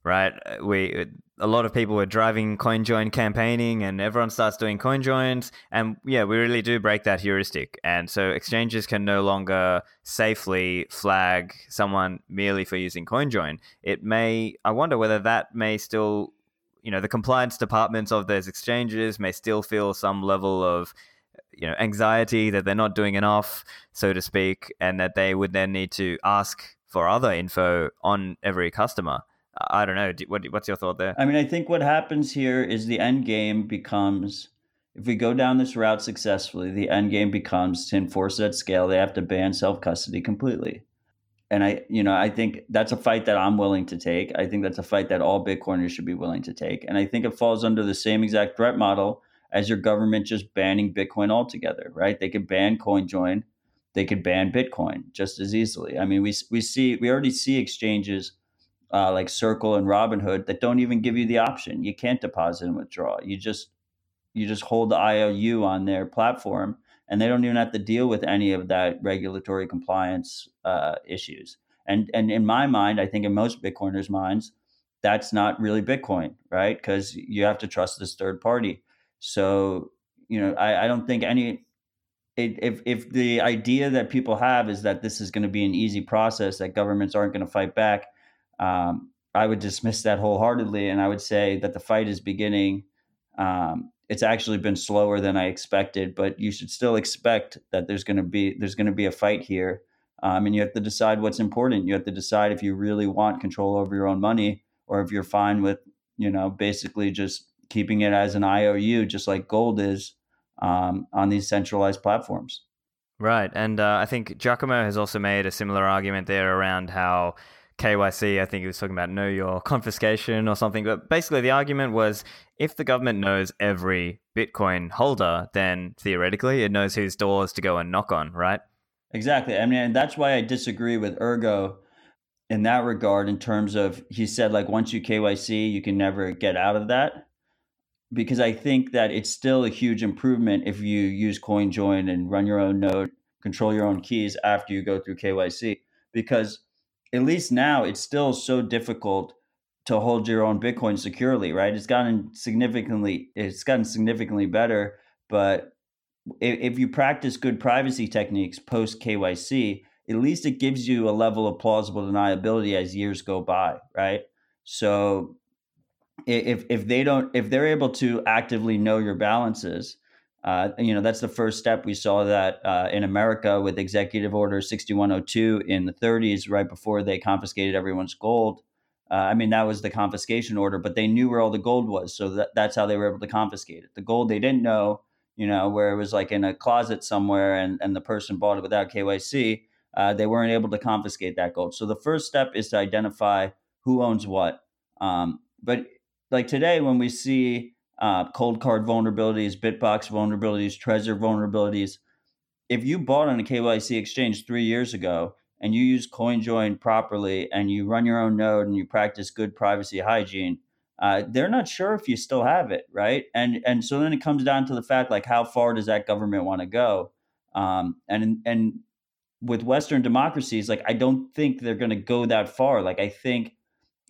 [SPEAKER 1] right, uh, we a lot of people were driving CoinJoin campaigning, and everyone starts doing CoinJoins, and yeah, we really do break that heuristic, and so exchanges can no longer safely flag someone merely for using CoinJoin. It may, I wonder whether that may still you know the compliance departments of those exchanges may still feel some level of you know anxiety that they're not doing enough so to speak and that they would then need to ask for other info on every customer. I don't know. What, what's your thought there?
[SPEAKER 2] I mean i think what happens here is the end game becomes if we go down this route successfully the end game becomes to enforce that scale they have to ban self custody completely and I, you know, I think that's a fight that I'm willing to take. I think that's a fight that all Bitcoiners should be willing to take. And I think it falls under the same exact threat model as your government just banning Bitcoin altogether, right? They could ban CoinJoin, they could ban Bitcoin just as easily. I mean, we we see we already see exchanges uh, like Circle and Robinhood that don't even give you the option. You can't deposit and withdraw. You just you just hold the IOU on their platform and they don't even have to deal with any of that regulatory compliance uh, issues. And and in my mind, I think in most Bitcoiners' minds, that's not really Bitcoin, right? Because you have to trust this third party. So you know, I, I don't think any. If if the idea that people have is that this is going to be an easy process that governments aren't going to fight back, um, I would dismiss that wholeheartedly, and I would say that the fight is beginning. Um, it's actually been slower than I expected, but you should still expect that there's going to be there's going to be a fight here, um, and you have to decide what's important. You have to decide if you really want control over your own money, or if you're fine with you know basically just keeping it as an IOU, just like gold is um, on these centralized platforms.
[SPEAKER 1] Right, and uh, I think Giacomo has also made a similar argument there around how KYC, I think he was talking about know your confiscation or something. But basically, the argument was if the government knows every Bitcoin holder, then theoretically it knows whose doors to go and knock on, right?
[SPEAKER 2] Exactly. I mean, that's why I disagree with Ergo in that regard, in terms of he said, like, once you KYC, you can never get out of that. Because I think that it's still a huge improvement if you use CoinJoin and run your own node, control your own keys after you go through KYC. Because at least now it's still so difficult to hold your own Bitcoin securely, right? It's gotten significantly it's gotten significantly better, but if, you practice good privacy techniques post KYC, at least it gives you a level of plausible deniability as years go by, right? So if if they don't if they're able to actively know your balances uh, you know, that's the first step. We saw that uh, in America with Executive Order 6102 in the 30s, right before they confiscated everyone's gold. Uh, I mean, that was the confiscation order, but they knew where all the gold was. So that, that's how they were able to confiscate it. The gold they didn't know, you know, where it was like in a closet somewhere and, and the person bought it without KYC, uh, they weren't able to confiscate that gold. So the first step is to identify who owns what. Um, but like today, when we see uh, Coldcard vulnerabilities, Bitbox vulnerabilities, Trezor vulnerabilities. If you bought on a KYC exchange three years ago and you use CoinJoin properly and you run your own node and you practice good privacy hygiene, uh, they're not sure if you still have it, right? And and so then it comes down to the fact like how far does that government want to go? Um, and and with Western democracies, like I don't think they're going to go that far. Like I think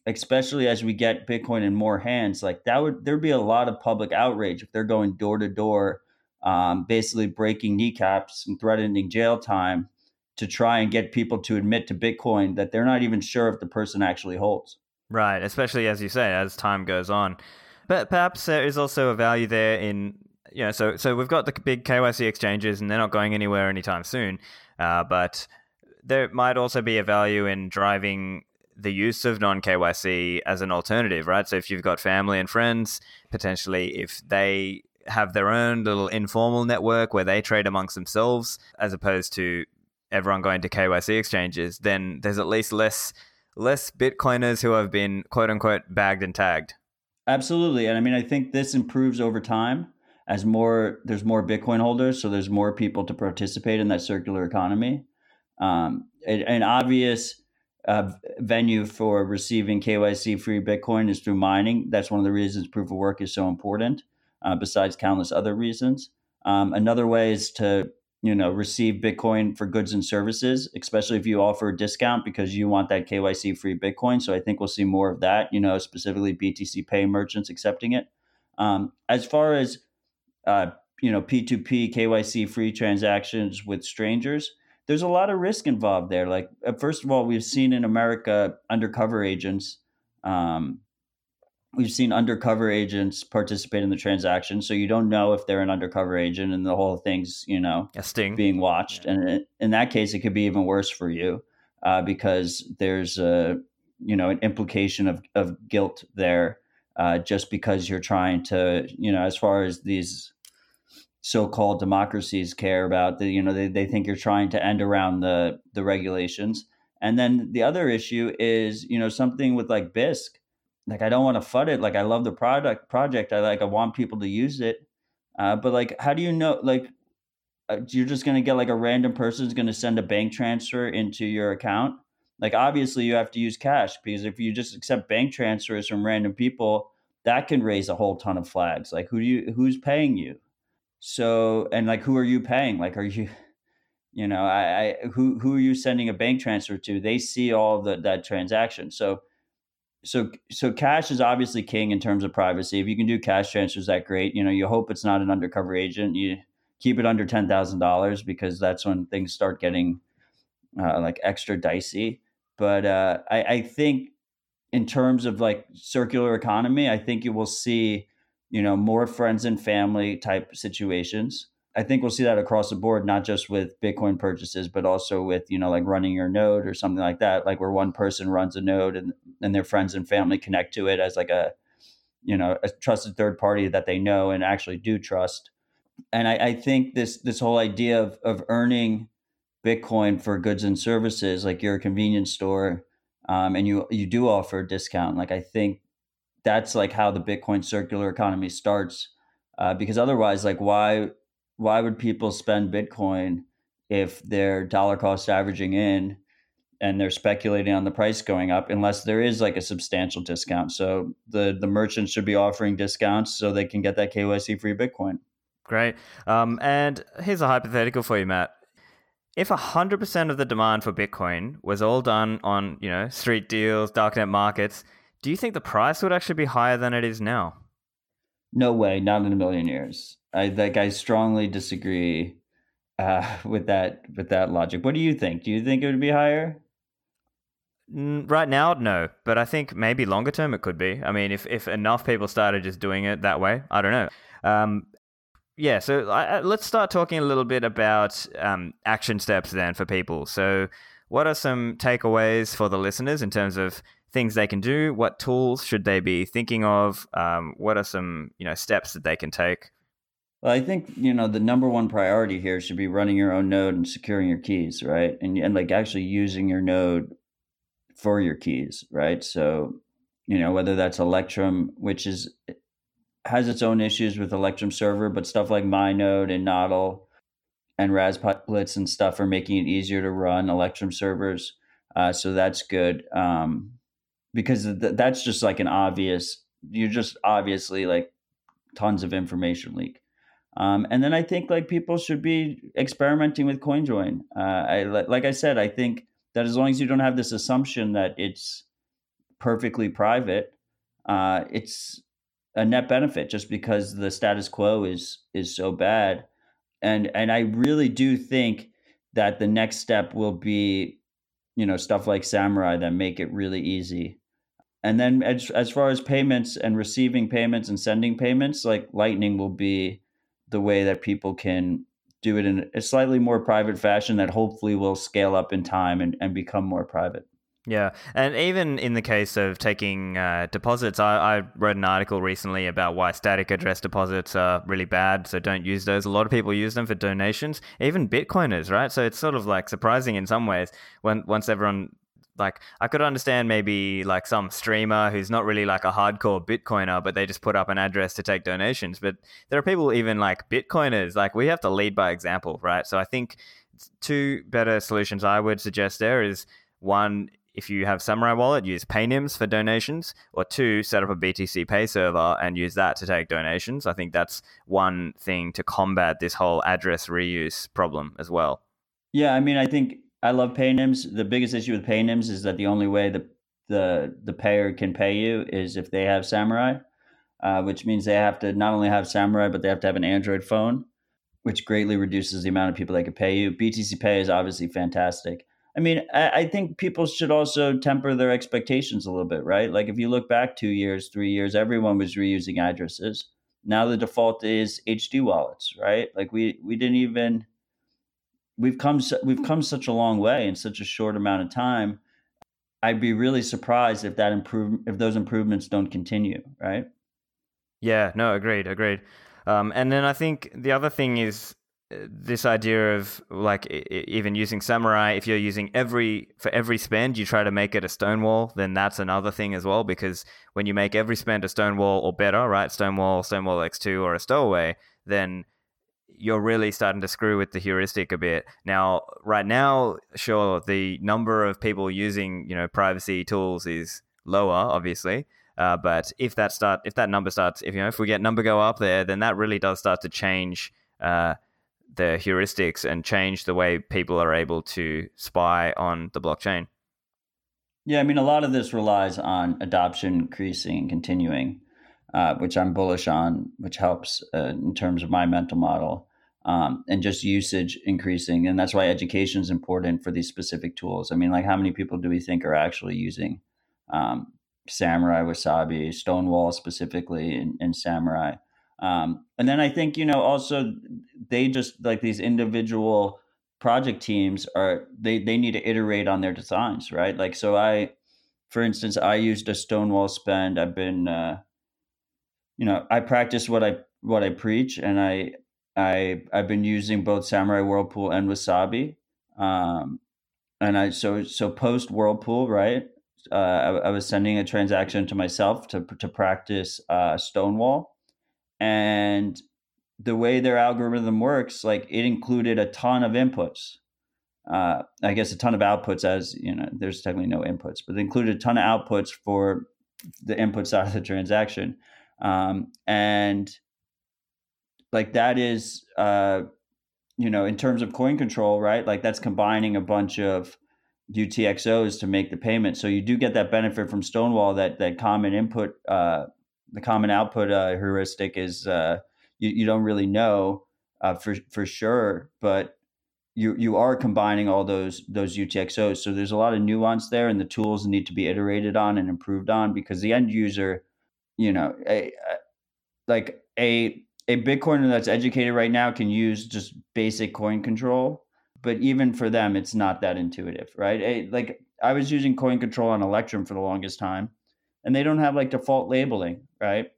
[SPEAKER 2] especially as we get Bitcoin in more hands, like that would there'd be a lot of public outrage if they're going door to door, um, basically breaking kneecaps and threatening jail time to try and get people to admit to Bitcoin that they're not even sure if the person actually holds.
[SPEAKER 1] Right, especially as you say, as time goes on. But perhaps there is also a value there in you know, so so we've got the big KYC exchanges, and they're not going anywhere anytime soon. Uh, but there might also be a value in driving the use of non KYC as an alternative, right? So if you've got family and friends, potentially if they have their own little informal network where they trade amongst themselves, as opposed to everyone going to KYC exchanges, then there's at least less less Bitcoiners who have been quote unquote bagged and tagged.
[SPEAKER 2] Absolutely, and I mean I think this improves over time as more there's more Bitcoin holders, so there's more people to participate in that circular economy. Um, an obvious uh, venue for receiving KYC free Bitcoin is through mining. That's one of the reasons proof of work is so important, uh, besides countless other reasons. Um, another way is to you know receive Bitcoin for goods and services, especially if you offer a discount because you want that KYC free Bitcoin. So I think we'll see more of that. You know, specifically BTC Pay merchants accepting it. Um, as far as uh, you know, P2P KYC free transactions with strangers there's a lot of risk involved there. Like, uh, first of all, we've seen in America undercover agents. Um, we've seen undercover agents participate in the transaction, so you don't know if they're an undercover agent, and the whole thing's you know
[SPEAKER 1] a sting
[SPEAKER 2] being watched. Yeah. And it, in that case, it could be even worse for you uh, because there's a you know an implication of of guilt there. Uh, just because you're trying to, you know, as far as these so-called democracies care about the you know they, they think you're trying to end around the the regulations. And then the other issue is you know something with like bisq like i don't want to fud it. Like i love the product project. I like i want people to use it. Uh, but like how do you know like uh, you're just going to get like a random person is going to send a bank transfer into your account? Like obviously you have to use cash because if you just accept bank transfers from random people that can raise a whole ton of flags. Like who do you who's paying you so, and like, who are you paying? Like, are you, you know, I, I who who are you sending a bank transfer to? They see all the, that transaction. So, so so cash is obviously king in terms of privacy. If you can do cash transfers, that great. You know, you hope it's not an undercover agent. You keep it under ten thousand dollars because that's when things start getting uh, like extra dicey. But uh, I, I think in terms of like circular economy, I think you will see you know, more friends and family type situations. I think we'll see that across the board, not just with Bitcoin purchases, but also with, you know, like running your node or something like that, like where one person runs a node and, and their friends and family connect to it as like a, you know, a trusted third party that they know and actually do trust. And I, I think this this whole idea of, of earning Bitcoin for goods and services, like you're a convenience store, um, and you you do offer a discount. Like I think that's like how the Bitcoin circular economy starts. Uh, because otherwise, like why why would people spend Bitcoin if they're dollar cost averaging in and they're speculating on the price going up unless there is like a substantial discount. So the the merchants should be offering discounts so they can get that KYC free Bitcoin.
[SPEAKER 1] Great. Um, and here's a hypothetical for you, Matt. If 100% of the demand for Bitcoin was all done on, you know, street deals, darknet markets, do you think the price would actually be higher than it is now?
[SPEAKER 2] No way, not in a million years. I like I strongly disagree uh, with that with that logic. What do you think? Do you think it would be higher?
[SPEAKER 1] Right now, no, but I think maybe longer term it could be. I mean, if if enough people started just doing it that way, I don't know. Um, yeah, so I, let's start talking a little bit about um, action steps then for people. So, what are some takeaways for the listeners in terms of things they can do? What tools should they be thinking of? Um, what are some you know steps that they can take?
[SPEAKER 2] Well, I think you know the number one priority here should be running your own node and securing your keys, right? And and like actually using your node for your keys, right? So you know whether that's Electrum, which is has its own issues with Electrum server, but stuff like MyNode and Nodl and RaspiBlitz and stuff are making it easier to run Electrum servers. Uh, so that's good. Um, because th- that's just like an obvious you're just obviously like tons of information leak. Um, and then i think like people should be experimenting with coinjoin uh, I, like i said i think that as long as you don't have this assumption that it's perfectly private uh, it's a net benefit just because the status quo is is so bad. And and i really do think that the next step will be you know stuff like samurai that make it really easy and then as, as far as payments and receiving payments and sending payments like lightning will be the way that people can do it in a slightly more private fashion that hopefully will scale up in time and, and become more private.
[SPEAKER 1] Yeah, and even in the case of taking uh, deposits, I, I, wrote an article recently about why static address deposits are really bad. So don't use those. A lot of people use them for donations, even Bitcoiners, right? So it's sort of like surprising in some ways when once everyone like I could understand maybe like some streamer who's not really like a hardcore Bitcoiner, but they just put up an address to take donations. But there are people even like Bitcoiners. Like we have to lead by example, right? So I think two better solutions I would suggest there is one if you have Samurai Wallet, use PayNyms for donations, or two, set up a BTC Pay server and use that to take donations. I think that's one thing to combat this whole address reuse problem as well.
[SPEAKER 2] Yeah, I mean, I think I love PayNyms. The biggest issue with PayNyms is that the only way the the the payer can pay you is if they have Samurai, uh, which means they have to not only have Samurai but they have to have an Android phone, which greatly reduces the amount of people that could pay you. BTC Pay is obviously fantastic. I mean, I, I think people should also temper their expectations a little bit, right? Like if you look back two years, three years, everyone was reusing addresses. Now the default is HD wallets, right? Like we we didn't even we've come we've come such a long way in such a short amount of time. I'd be really surprised if that improve if those improvements don't continue, right?
[SPEAKER 1] Yeah, no, agreed, agreed. Um, and then I think the other thing is uh, this idea of like even using samurai if you're using every for every spend you try to make it a stonewall then that's another thing as well because when you make every spend a stonewall or better right stonewall stonewall x2 or a stowaway then you're really starting to screw with the heuristic a bit. Now, right now, sure, the number of people using you know privacy tools is lower, obviously. Uh, but if that start, if that number starts, if you know, if we get number go up there, then that really does start to change uh, the heuristics and change the way people are able to spy on the blockchain.
[SPEAKER 2] Yeah, I mean, a lot of this relies on adoption increasing and continuing uh, which I'm bullish on, which helps uh, in terms of my mental model. Um, and just usage increasing. And that's why education is important for these specific tools. I mean, like, how many people do we think are actually using um, Samurai, Wasabi, Stonewall specifically, and, Samurai? Um, and then I think, you know, also they just like these individual project teams are, they, they need to iterate on their designs, right? Like, so I, for instance, I used a Stonewall spend. I've been, uh, you know, I practice what I what I preach, and I I I've been using both Samurai Whirlpool and Wasabi, um, and I so so post Whirlpool, right? Uh, I, I, was sending a transaction to myself to to practice uh, Stonewall, and the way their algorithm works, like it included a ton of inputs. Uh, I guess a ton of outputs, as you know, there's technically no inputs, but included a ton of outputs for the input out of the transaction um, and like that is uh, you know in terms of coin control right like that's combining a bunch of utxos to make the payment so you do get that benefit from stonewall that that common input uh, the common output uh, heuristic is uh, you, you don't really know uh, for for sure but you you are combining all those those UTXOs. So there's a lot of nuance there, and the tools need to be iterated on and improved on because the end user you know, a, a, like a a Bitcoiner that's educated right now can use just basic coin control, but even for them, it's not that intuitive, right? Like I was using coin control on Electrum for the longest time, and they don't have like default labeling, right?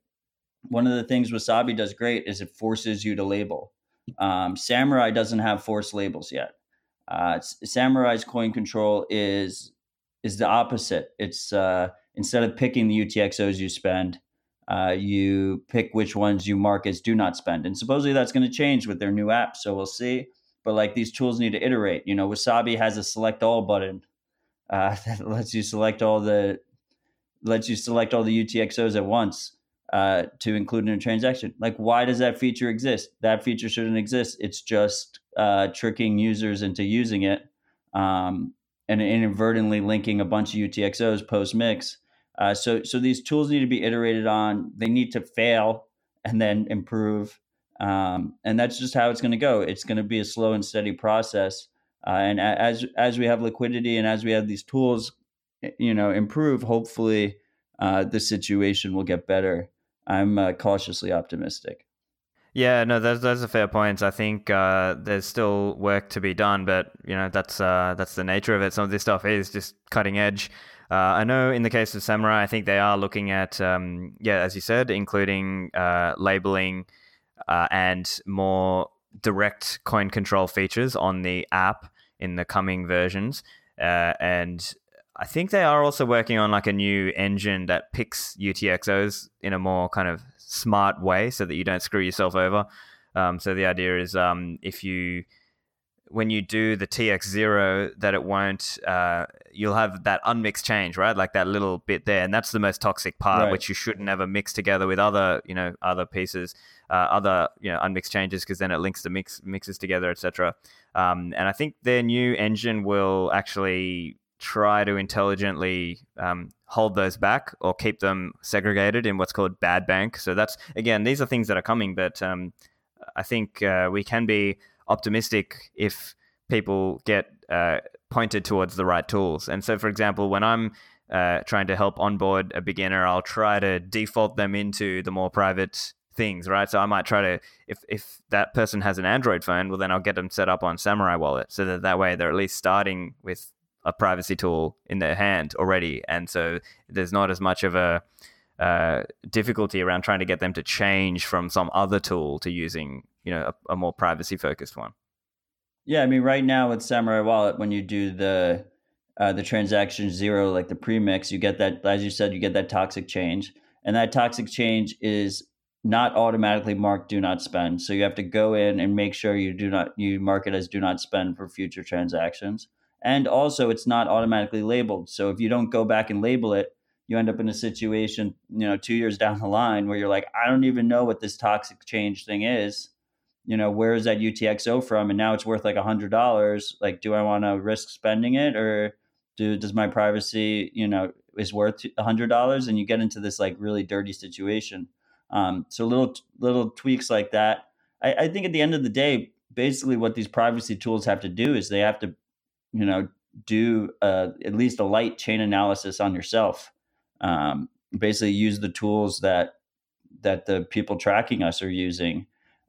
[SPEAKER 2] One of the things Wasabi does great is it forces you to label. Um, Samurai doesn't have forced labels yet. Uh, Samurai's coin control is is the opposite. It's uh, instead of picking the UTXOs you spend, uh, you pick which ones you mark as do not spend. And supposedly that's going to change with their new app. So we'll see. But like these tools need to iterate. You know, Wasabi has a select all button uh, that lets you select all the lets you select all the UTXOs at once uh, to include in a transaction. Like, why does that feature exist? That feature shouldn't exist. It's just uh, tricking users into using it um, and inadvertently linking a bunch of UTXOs post mix uh, so so these tools need to be iterated on. They need to fail and then improve. Um, and that's just how it's going to go. It's going to be a slow and steady process. Uh, and as as we have liquidity and as we have these tools, eh, you know, improve, hopefully uh, the situation will get better. I'm uh, cautiously optimistic.
[SPEAKER 1] Yeah, no, those those are fair points. I think uh, there's still work to be done, but you know that's uh, that's the nature of it. Some of this stuff is just cutting edge. Uh, I know in the case of Samurai, I think they are looking at um, yeah, as you said, including uh, labeling uh, and more direct coin control features on the app in the coming versions. Uh, and I think they are also working on like a new engine that picks UTXOs in a more kind of smart way so that you don't screw yourself over. Um, so the idea is um, if you when you do the TX0 that it won't uh, you'll have that unmixed change right like that little bit there and that's the most toxic part right. which you shouldn't ever mix together with other you know other pieces uh, other you know unmixed changes because then it links the mix mixes together etc um, and I think their new engine will actually try to intelligently um, hold those back or keep them segregated in what's called bad bank. So that's again, these are things that are coming, but um, I think uh, we can be optimistic if people get uh, pointed towards the right tools. And so, for example, when I'm uh, trying to help onboard a beginner, I'll try to default them into the more private things, right? So I might try to, if if that person has an Android phone, well, then I'll get them set up on Samurai Wallet, so that that way they're at least starting with a privacy tool in their hand already, and so there's not as much of a uh, difficulty around trying to get them to change from some other tool to using you know a, a more privacy focused one.
[SPEAKER 2] Yeah, I mean, right now with Samurai Wallet, when you do the uh, the transaction zero, like the premix, you get that, as you said, you get that toxic change, and that toxic change is not automatically marked do not spend. So you have to go in and make sure you do not you mark it as do not spend for future transactions. And also, it's not automatically labeled. So if you don't go back and label it, you end up in a situation, you know, two years down the line where you're like, I don't even know what this toxic change thing is. You know, where is that UTXO from? And now it's worth like a hundred dollars. Like, do I want to risk spending it, or do does my privacy, you know, is worth a hundred dollars? And you get into this like really dirty situation. Um, so little little tweaks like that. I, I think at the end of the day, basically what these privacy tools have to do is they have to you know do uh, at least a light chain analysis on yourself um, basically use the tools that that the people tracking us are using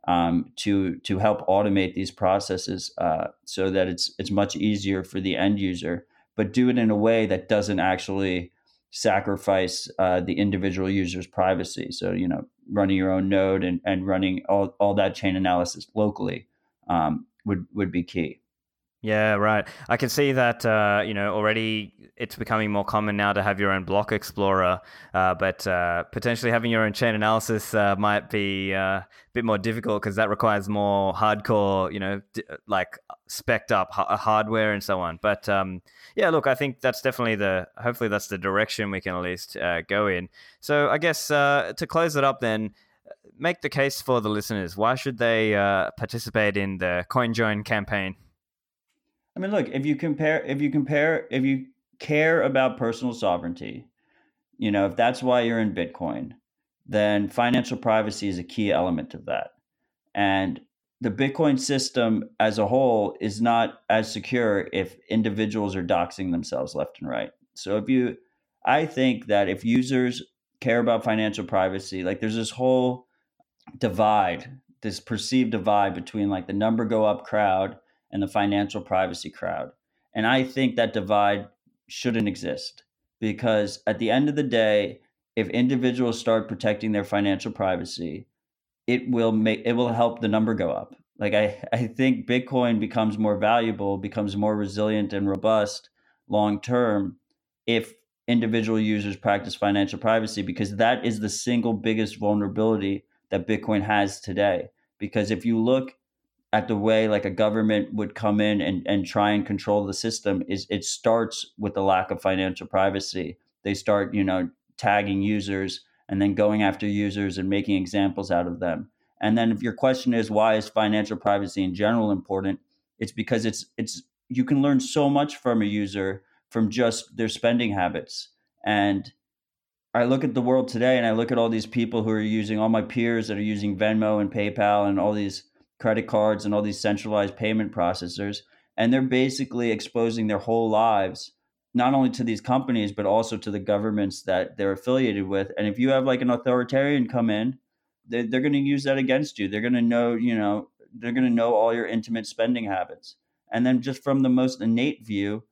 [SPEAKER 2] um, to to help automate these processes uh, so that it's it's much easier for the end user but do it in a way that doesn't actually sacrifice uh, the individual user's privacy. So you know running your own node and, and running all, all that chain analysis locally um, would would be key
[SPEAKER 1] yeah, right. I can see that uh, you know already it's becoming more common now to have your own block explorer, uh, but uh, potentially having your own chain analysis uh, might be uh, a bit more difficult because that requires more hardcore, you know, d- like specced up h- hardware and so on. But um, yeah, look, I think that's definitely the hopefully that's the direction we can at least uh, go in. So I guess to close it up, then make the case for the listeners. Why should they uh, participate in the CoinJoin campaign?
[SPEAKER 2] I mean, look, if you compare, if you compare, if you care about personal sovereignty, you know, if that's why you're in Bitcoin, then financial privacy is a key element of that. And the Bitcoin system as a whole is not as secure if individuals are doxing themselves left and right. So if you, I think that if users care about financial privacy, like there's this whole divide, this perceived divide between like the number go up crowd and the financial privacy crowd. And I think that divide shouldn't exist because at the end of the day, if individuals start protecting their financial privacy, it will make it will help the number go up. Like I, I think Bitcoin becomes more valuable, becomes more resilient and robust long term if individual users practice financial privacy because that is the single biggest vulnerability that Bitcoin has today. Because if you look at the way like a government would come in and, and try and control the system is it starts with the lack of financial privacy. They start, you know, tagging users and then going after users and making examples out of them. And then if your question is why is financial privacy in general important, it's because it's it's you can learn so much from a user from just their spending habits. And I look at the world today and I look at all these people who are using all my peers that are using Venmo and PayPal and all these credit cards and all these centralized payment processors. And they're basically exposing their whole lives, not only to these companies, but also to the governments that they're affiliated with. And if you have like an authoritarian come in they, they're going to use that against you. They're going to know, you know, they're going to know all your intimate spending habits. And then just from the most innate view,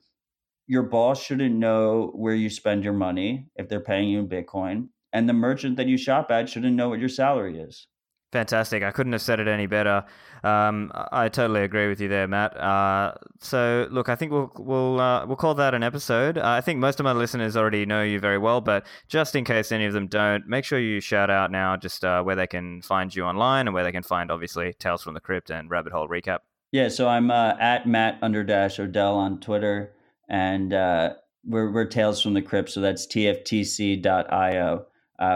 [SPEAKER 2] your boss shouldn't know where you spend your money if they're paying you in Bitcoin. And the merchant that you shop at shouldn't know what your salary is.
[SPEAKER 1] Fantastic. I couldn't have said it any better. Um, I totally agree with you there, Matt. Uh, so, look, I think we'll we'll uh, we'll call that an episode. Uh, I think most of my listeners already know you very well, but just in case any of them don't, make sure you shout out now just uh, where they can find you online and where they can find, obviously, Tales from the Crypt and Rabbit Hole Recap.
[SPEAKER 2] Yeah, so I'm uh, at Matt underdash Odell on Twitter, and uh, we're we're Tales from the Crypt, so that's tftc.io.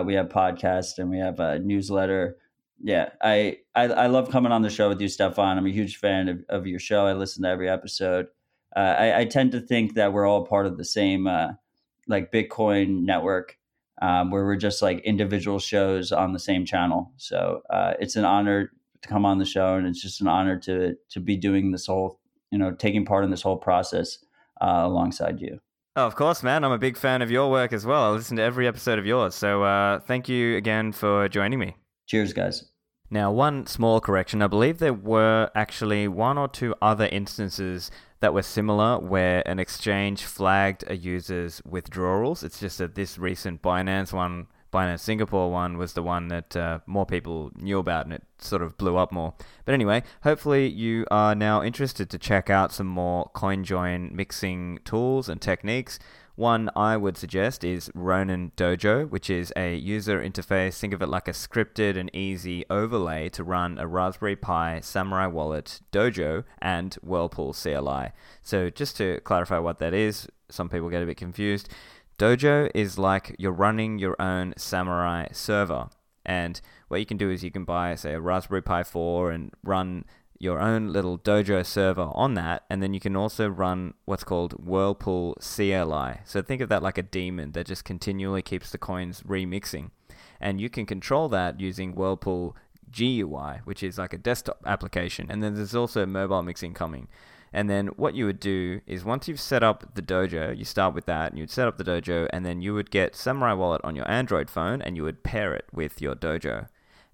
[SPEAKER 2] we have podcasts and we have a newsletter yeah, I, I, I love coming on the show with you, Stephan. I'm a huge fan of, of your show. I listen to every episode. Uh, I, I, tend to think that we're all part of the same uh, like Bitcoin network, um, where we're just like individual shows on the same channel. So uh, it's an honor to come on the show, and it's just an honor to to be doing this whole, you know, taking part in this whole process uh, alongside you.
[SPEAKER 1] Oh, of course, man. I'm a big fan of your work as well. I listen to every episode of yours. So uh, thank you again for joining me.
[SPEAKER 2] Cheers, guys.
[SPEAKER 1] Now, one small correction. I believe there were actually one or two other instances that were similar where an exchange flagged a user's withdrawals. It's just that this recent Binance one, Binance Singapore one, was the one that uh, more people knew about and it sort of blew up more. But anyway, hopefully you are now interested to check out some more CoinJoin mixing tools and techniques. One I would suggest is Ronin Dojo, which is a user interface. Think of it like a scripted and easy overlay to run a Raspberry Pi Samurai Wallet Dojo and Whirlpool CLI. So, just to clarify what that is, some people get a bit confused. Dojo is like you're running your own Samurai server. And what you can do is you can buy, say, a Raspberry Pi 4 and run your own little dojo server on that, and then you can also run what's called Whirlpool CLI. So think of that like a daemon that just continually keeps the coins remixing. And you can control that using Whirlpool GUI, which is like a desktop application. And then there's also mobile mixing coming. And then what you would do is once you've set up the dojo, you start with that, and you'd set up the dojo, and then you would get Samurai Wallet on your Android phone, and you would pair it with your dojo.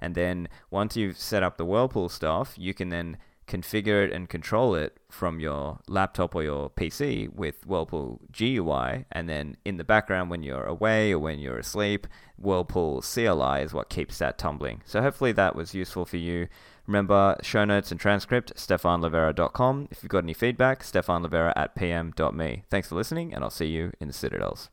[SPEAKER 1] And then once you've set up the Whirlpool stuff, you can then configure it and control it from your laptop or your PC with Whirlpool GUI. And then in the background, when you're away or when you're asleep, Whirlpool CLI is what keeps that tumbling. So hopefully that was useful for you. Remember, show notes and transcript, stephanlivera.com. If you've got any feedback, stefanlivera at pm.me. Thanks for listening, and I'll see you in the Citadels.